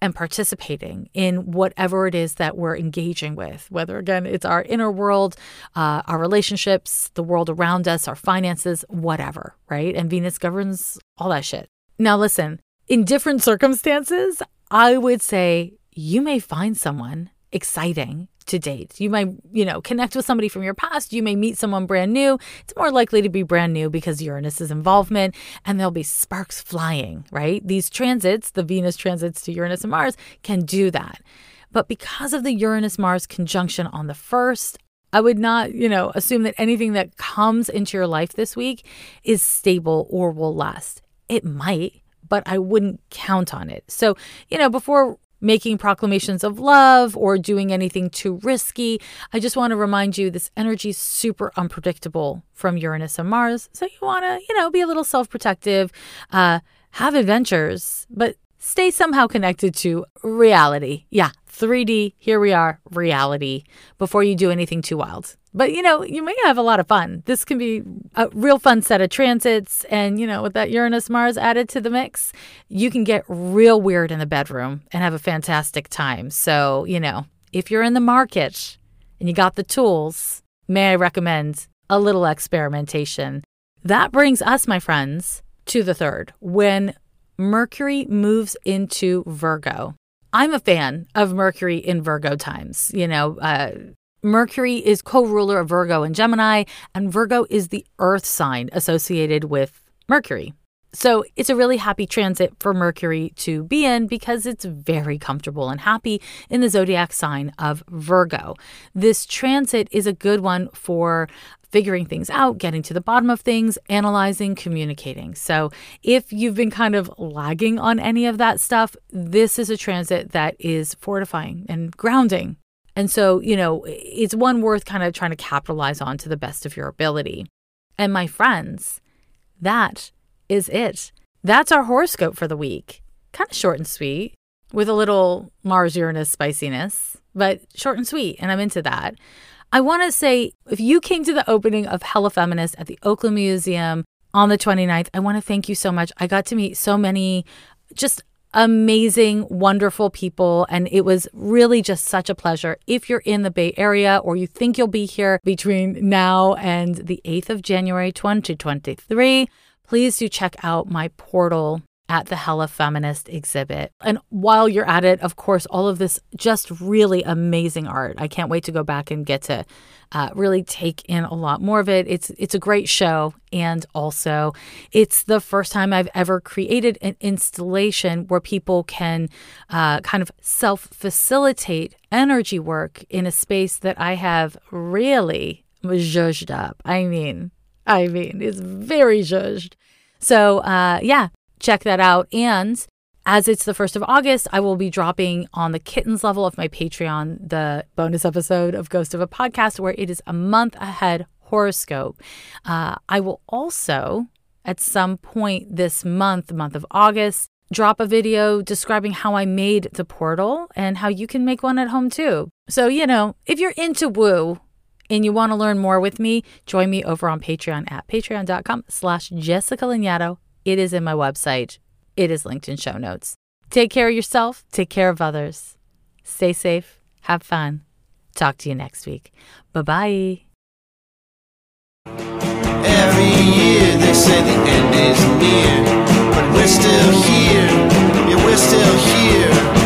and participating in whatever it is that we're engaging with, whether again it's our inner world, uh, our relationships, the world around us, our finances, whatever, right? And Venus governs all that shit. Now, listen, in different circumstances, I would say you may find someone exciting to date. You might, you know, connect with somebody from your past. You may meet someone brand new. It's more likely to be brand new because Uranus's involvement and there'll be sparks flying, right? These transits, the Venus transits to Uranus and Mars, can do that. But because of the Uranus Mars conjunction on the first, I would not, you know, assume that anything that comes into your life this week is stable or will last. It might, but I wouldn't count on it. So, you know, before making proclamations of love or doing anything too risky. I just want to remind you this energy is super unpredictable from Uranus and Mars. So you want to, you know, be a little self protective, uh, have adventures, but stay somehow connected to reality. Yeah, 3D, here we are, reality, before you do anything too wild. But you know, you may have a lot of fun. This can be a real fun set of transits. And you know, with that Uranus Mars added to the mix, you can get real weird in the bedroom and have a fantastic time. So, you know, if you're in the market and you got the tools, may I recommend a little experimentation. That brings us, my friends, to the third when Mercury moves into Virgo. I'm a fan of Mercury in Virgo times. You know, uh, Mercury is co ruler of Virgo and Gemini, and Virgo is the earth sign associated with Mercury. So it's a really happy transit for Mercury to be in because it's very comfortable and happy in the zodiac sign of Virgo. This transit is a good one for figuring things out, getting to the bottom of things, analyzing, communicating. So, if you've been kind of lagging on any of that stuff, this is a transit that is fortifying and grounding. And so, you know, it's one worth kind of trying to capitalize on to the best of your ability. And my friends, that is it. That's our horoscope for the week. Kind of short and sweet with a little Mars Uranus spiciness, but short and sweet. And I'm into that. I want to say if you came to the opening of Hella Feminist at the Oakland Museum on the 29th, I want to thank you so much. I got to meet so many just amazing, wonderful people. And it was really just such a pleasure. If you're in the Bay Area or you think you'll be here between now and the 8th of January 2023, please do check out my portal at the Hella Feminist exhibit. And while you're at it, of course, all of this just really amazing art. I can't wait to go back and get to uh, really take in a lot more of it. It's it's a great show, and also it's the first time I've ever created an installation where people can uh, kind of self facilitate energy work in a space that I have really zhuzhed up. I mean, I mean, it's very zhuzhed. So, uh, yeah, check that out. And as it's the 1st of August, I will be dropping on the kittens level of my Patreon the bonus episode of Ghost of a Podcast, where it is a month ahead horoscope. Uh, I will also, at some point this month, the month of August, drop a video describing how I made the portal and how you can make one at home too. So, you know, if you're into woo, and you want to learn more with me, join me over on Patreon at patreon.com slash Jessica Lanyadoo it is in my website. It is linked in show notes. Take care of yourself, take care of others. Stay safe, have fun. Talk to you next week. Bye bye. Every year they say the end is near, but we're still here. Yeah, we're still here.